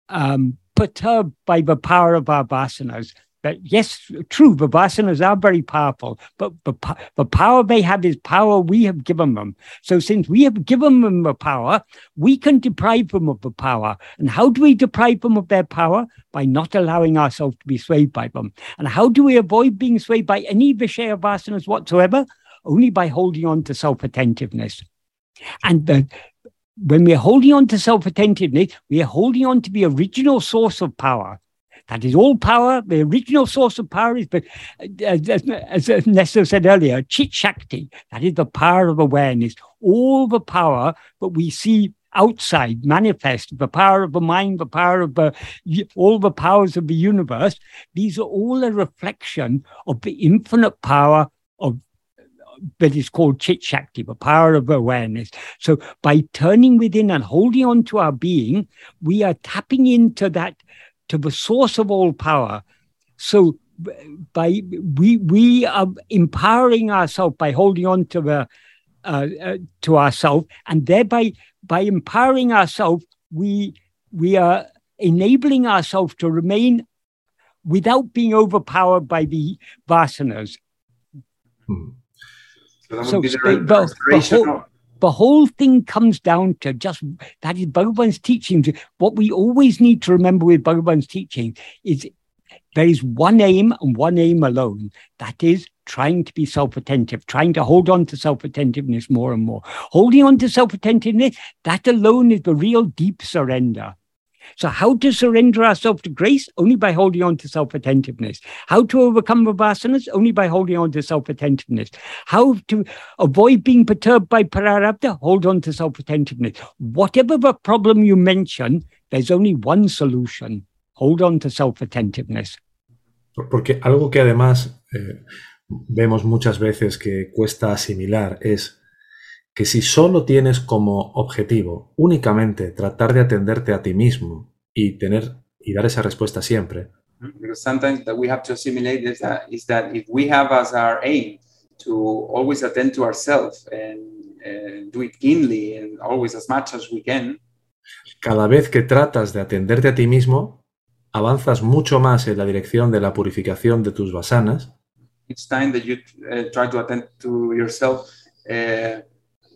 um, perturbed by the power of our vasanas that yes, true, the vasanas are very powerful, but the, the power they have is power we have given them. So since we have given them the power, we can deprive them of the power. And how do we deprive them of their power? By not allowing ourselves to be swayed by them. And how do we avoid being swayed by any Vishaya vasanas whatsoever? Only by holding on to self-attentiveness. And the, when we're holding on to self-attentiveness, we are holding on to the original source of power that is all power. The original source of power is, but uh, as, as Ernesto said earlier, Chit Shakti. That is the power of awareness. All the power that we see outside manifest, the power of the mind, the power of the, all the powers of the universe. These are all a reflection of the infinite power of that is called chit shakti, the power of awareness. So by turning within and holding on to our being, we are tapping into that to the source of all power. So by we we are empowering ourselves by holding on to the uh, uh, to ourselves, and thereby by empowering ourselves, we we are enabling ourselves to remain without being overpowered by the vasanas. Hmm. So, so the, the, the, whole, the whole thing comes down to just that is Bhagavan's teaching. What we always need to remember with Bhagavan's teaching is there is one aim and one aim alone. That is trying to be self attentive, trying to hold on to self attentiveness more and more. Holding on to self attentiveness, that alone is the real deep surrender. So, how to surrender ourselves to grace? Only by holding on to self attentiveness. How to overcome the vasanas? Only by holding on to self attentiveness. How to avoid being perturbed by prarabdha? Hold on to self attentiveness. Whatever the problem you mention, there's only one solution. Hold on to self attentiveness. Porque algo que además eh, vemos muchas veces que cuesta asimilar es que si solo tienes como objetivo únicamente tratar de atenderte a ti mismo y tener y dar esa respuesta siempre. Because sometimes that we have to assimilate is that, is that if we have as our aim to always attend to ourselves and do it keenly and always as much as we can. Cada vez que tratas de atenderte a ti mismo, avanzas mucho más en la dirección de la purificación de tus vasanas. Each time that you uh, try to attend to yourself, uh,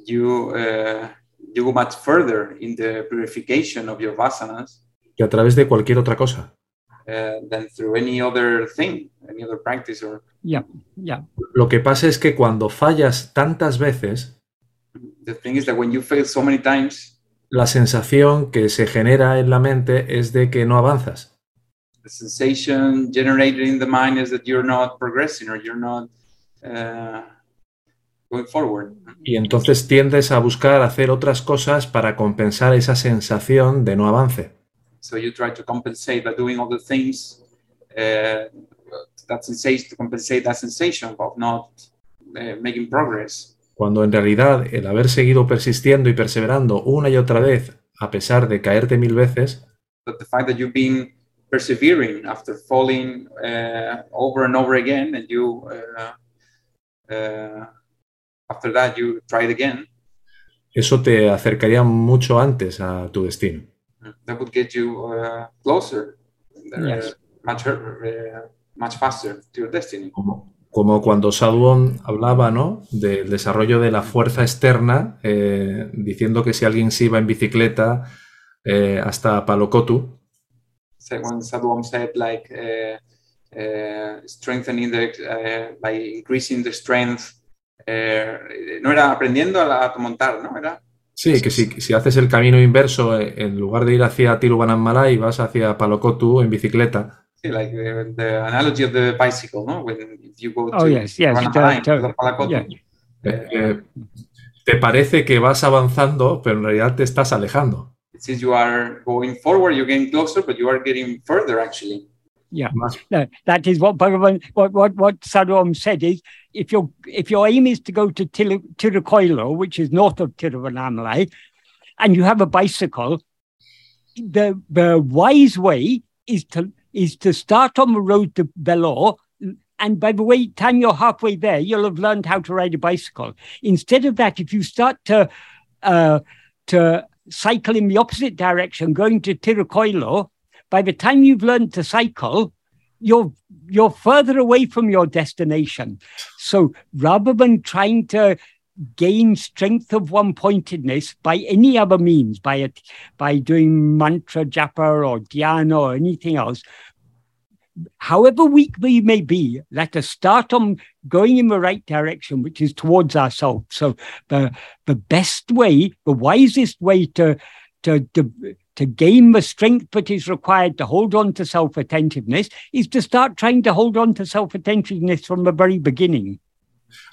you, uh, you go much further in the purification of your vasanas. Que a través de cualquier otra cosa. Uh, than through any other thing, any other practice or. Yeah, yeah. Lo que pasa es que cuando fallas tantas veces. The thing is that when you fail so many times. La sensación que se genera en la mente es de que no avanzas. The sensation generated in the mind is that you're not progressing or you're not. Uh, forward. Y entonces tiendes a buscar hacer otras cosas para compensar esa sensación de no avance. So you try to compensate by doing the things uh, that sensation to compensate that sensation of not uh, making progress. Cuando en realidad el haber seguido persistiendo y perseverando una y otra vez a pesar de caerte mil veces. But the fact that you've been persevering after falling uh, over and over again, and you uh, uh, after that you tried again, eso te acercaría mucho antes a tu destino. that would get you uh, closer, uh, Yes. much uh, much faster to your destiny. Como, como cuando Sadhuon hablaba ¿no? del desarrollo de la fuerza externa, eh, diciendo que si alguien se iba en bicicleta eh, hasta Palocotu, So when Sadhuam said like uh, strengthening the by increasing the strength, uh, no era aprendiendo a, a montar, ¿no? Era sí, que si, si haces el camino inverso, eh, en lugar de ir hacia Tiruvannamalai, vas hacia Palocotu en bicicleta, sí, like the, the analogy of the bicycle, ¿no? When you go to Oh, yes, yes, yeah. eh, eh, te parece que vas avanzando, pero en realidad te estás alejando. says you are going forward, you're getting closer, but you are getting further actually. Yeah. No, that is what Bhagavan, what what what Sadhu Om said is if your if your aim is to go to Til- Tirukoilur, which is north of Tiruvannamalai, and you have a bicycle, the the wise way is to is to start on the road to Vellore. And by the way, time you're halfway there, you'll have learned how to ride a bicycle. Instead of that, if you start to uh, to cycle in the opposite direction, going to Tirukoilur, by the time you've learned to cycle, you're you're further away from your destination. So rather than trying to gain strength of one pointedness by any other means, by it by doing mantra japa or dhyana or anything else, however weak we may be, let us start on going in the right direction, which is towards ourselves. So the the best way, the wisest way to to, to to gain the strength that is required to hold on to self attentiveness is to start trying to hold on to self attentiveness from the very beginning.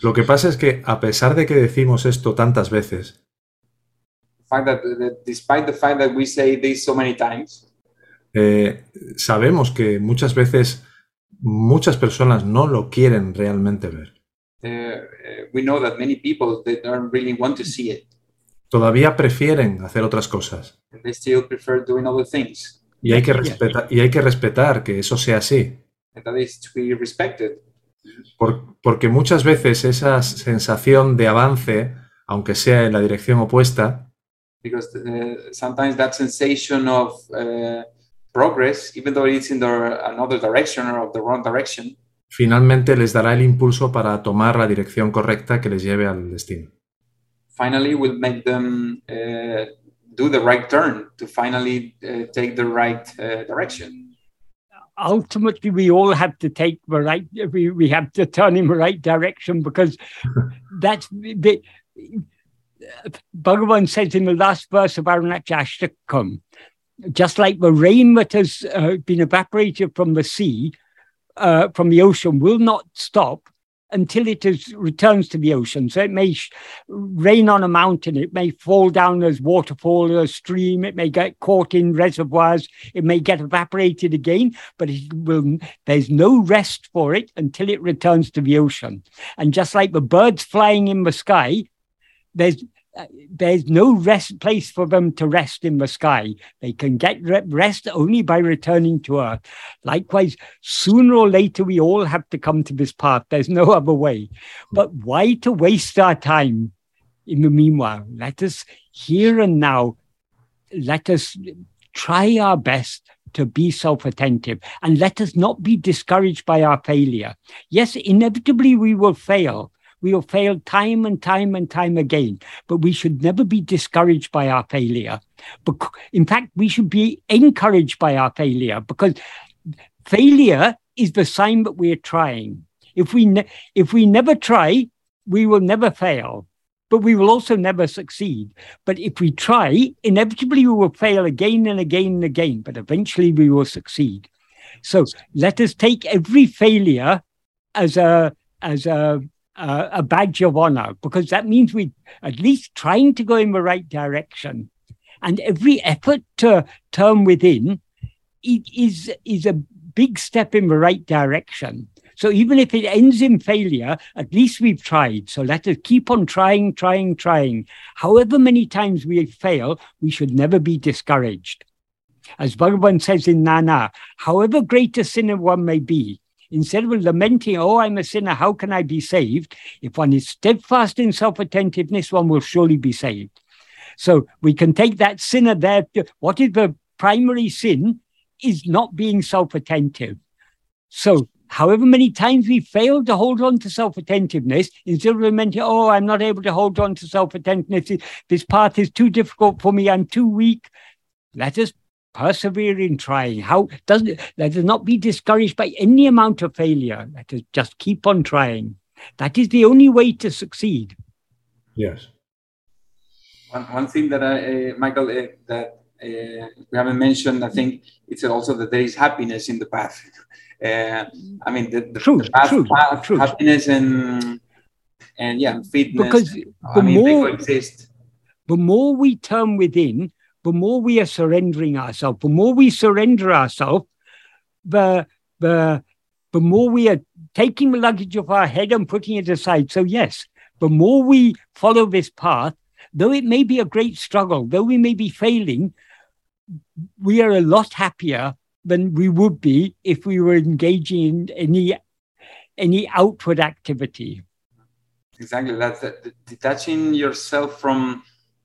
Lo que pasa es que a pesar de que decimos esto tantas veces, The fact that, that despite the fact that we say this so many times, eh, sabemos que muchas veces muchas personas no lo quieren realmente ver. uh, we know that many people they don't really want to see it. Todavía prefieren hacer otras cosas. They still prefer doing other things. Y hay que, Yeah. respeta- y hay que respetar que eso sea así. And that is to be respected. Por- porque muchas veces esa sensación de avance, aunque sea en la dirección opuesta, because uh, sometimes that sensation of uh, progress, even though it's in the another direction or of the wrong direction, finalmente les dará el impulso para tomar la dirección correcta que les lleve al destino. Finally will make them uh, do the right turn to finally uh, take the right uh, direction. Ultimately, we all have to take the right, we, we have to turn in the right direction because <laughs> that's the. Bhagavan says in the last verse of Arunachalashtakam, just like the rain that has uh, been evaporated from the sea, uh, from the ocean, will not stop until it is, returns to the ocean. So it may sh- rain on a mountain, it may fall down as waterfall or a stream, it may get caught in reservoirs, it may get evaporated again, but it will. There's no rest for it until it returns to the ocean. And just like the birds flying in the sky, there's there's no rest place for them to rest in the sky. They can get rest only by returning to earth. Likewise, sooner or later, we all have to come to this path. There's no other way. But why to waste our time in the meanwhile? Let us here and now, let us try our best to be self attentive and let us not be discouraged by our failure. Yes, inevitably we will fail. We will fail time and time and time again, but we should never be discouraged by our failure. In fact, we should be encouraged by our failure because failure is the sign that we are trying. If we ne- if we never try, we will never fail, but we will also never succeed. But if we try, inevitably we will fail again and again and again, but eventually we will succeed. So let us take every failure as a as a a, a badge of honor because that means we're at least trying to go in the right direction, and every effort to turn within it is is a big step in the right direction. So even if it ends in failure, at least we've tried. So let us keep on trying, trying, trying. However many times we fail, we should never be discouraged. As Bhagavan says in Nan Yar, however great a sinner one may be, instead of lamenting, oh, I'm a sinner, how can I be saved? If one is steadfast in self attentiveness, one will surely be saved. So we can take that sinner there. What is the primary sin? Is not being self attentive. So however many times we fail to hold on to self attentiveness, instead of lamenting, oh, I'm not able to hold on to self attentiveness, this path is too difficult for me, I'm too weak. Let us persevere in trying. How does it, let us not be discouraged by any amount of failure. Let us just keep on trying. That is the only way to succeed. Yes. One, one thing that I, uh, Michael, uh, that uh, we haven't mentioned, I think it's also that there is happiness in the path. Uh, <laughs> I mean, the, the, Truth, the path, truth, path, truth. happiness and and yeah, fitness. Because I the mean, more- they coexist. the more we turn within, the more we are surrendering ourselves. The more we surrender ourselves, the the the more we are taking the luggage off our head and putting it aside. So yes, the more we follow this path, though it may be a great struggle, though we may be failing, we are a lot happier than we would be if we were engaging in any any outward activity. Exactly. That's that, detaching yourself from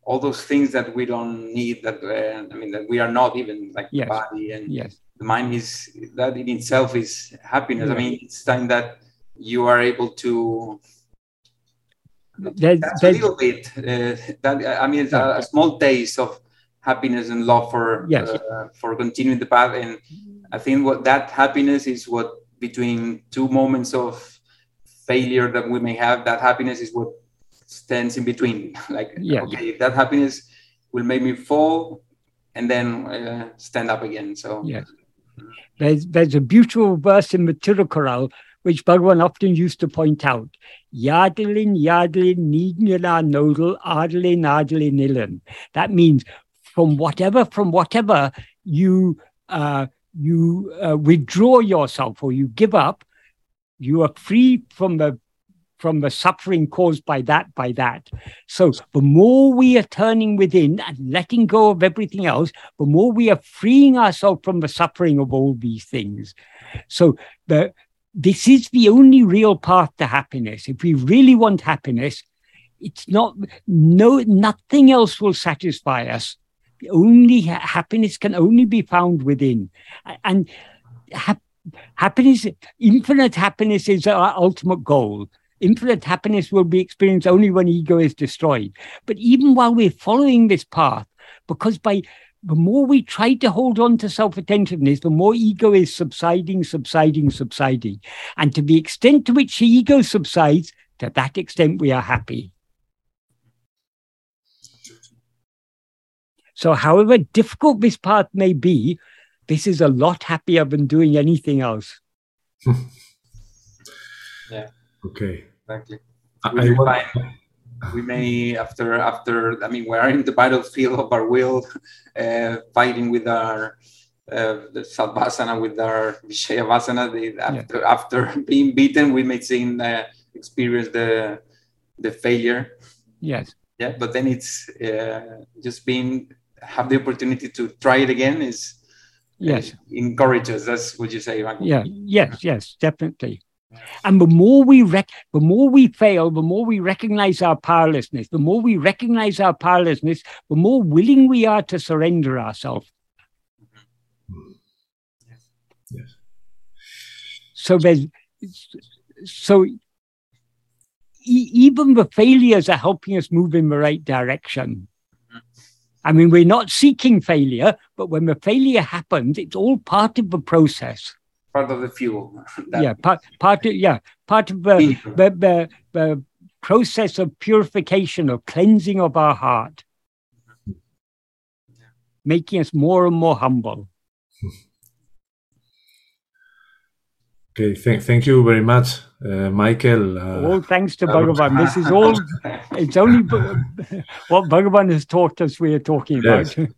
all those things that we don't need. That uh, I mean, that we are not even like Yes. the body and Yes. the mind is that in itself is happiness. I mean, it's time that you are able to. There's, That's a little bit. Uh, that I mean, it's a, a small taste of happiness and love for Yes. uh, for continuing the path. And I think what that happiness is what between two moments of failure that we may have. That happiness is what stands in between. <laughs> like Yeah. okay, that happiness will make me fall and then uh, stand up again. So Yes. There's, there's a beautiful verse in the Tirukural which Bhagavan often used to point out. Yadalin, yadalin, nidnila nodal, adalin, adalin, ilan. That means from whatever, from whatever you uh, you uh, withdraw yourself or you give up, you are free from the from the suffering caused by that, by that. So the more we are turning within and letting go of everything else, the more we are freeing ourselves from the suffering of all these things. So the this is the only real path to happiness. If we really want happiness, it's not no nothing else will satisfy us. Only happiness can only be found within, and hap- happiness, infinite happiness, is our ultimate goal. Infinite happiness will be experienced only when ego is destroyed. But even while we're following this path, because by the more we try to hold on to self attentiveness, the more ego is subsiding, subsiding, subsiding. And to the extent to which the ego subsides, to that extent we are happy. So, however difficult this path may be, this is a lot happier than doing anything else. <laughs> yeah. Okay. Exactly. I, We I we may after after I mean we are in the battlefield of our will, <laughs> uh, fighting with our uh, the Sadvasana with our Vishayavasana. The, after after <laughs> being beaten, we may seem uh, experience the the failure. Yes. Yeah, but then it's uh, just being have the opportunity to try it again is Yes. encourages. That's what you say, Michael. Yeah. Yes. Yes. Definitely. And the more we rec- the more we fail, the more we recognize our powerlessness. The more we recognize our powerlessness, the more willing we are to surrender ourselves. Yes. So there's so e- even the failures are helping us move in the right direction. I mean, we're not seeking failure, but when the failure happens, it's all part of the process. Part of the fuel. <laughs> yeah, part part of yeah, part of the, the the the process of purification of cleansing of our heart, making us more and more humble. <laughs> Okay. Thank, thank you very much, uh, Michael. Uh, all thanks to uh, Bhagavan. This is <laughs> all. It's only what Bhagavan has taught us. We are talking Yes. about.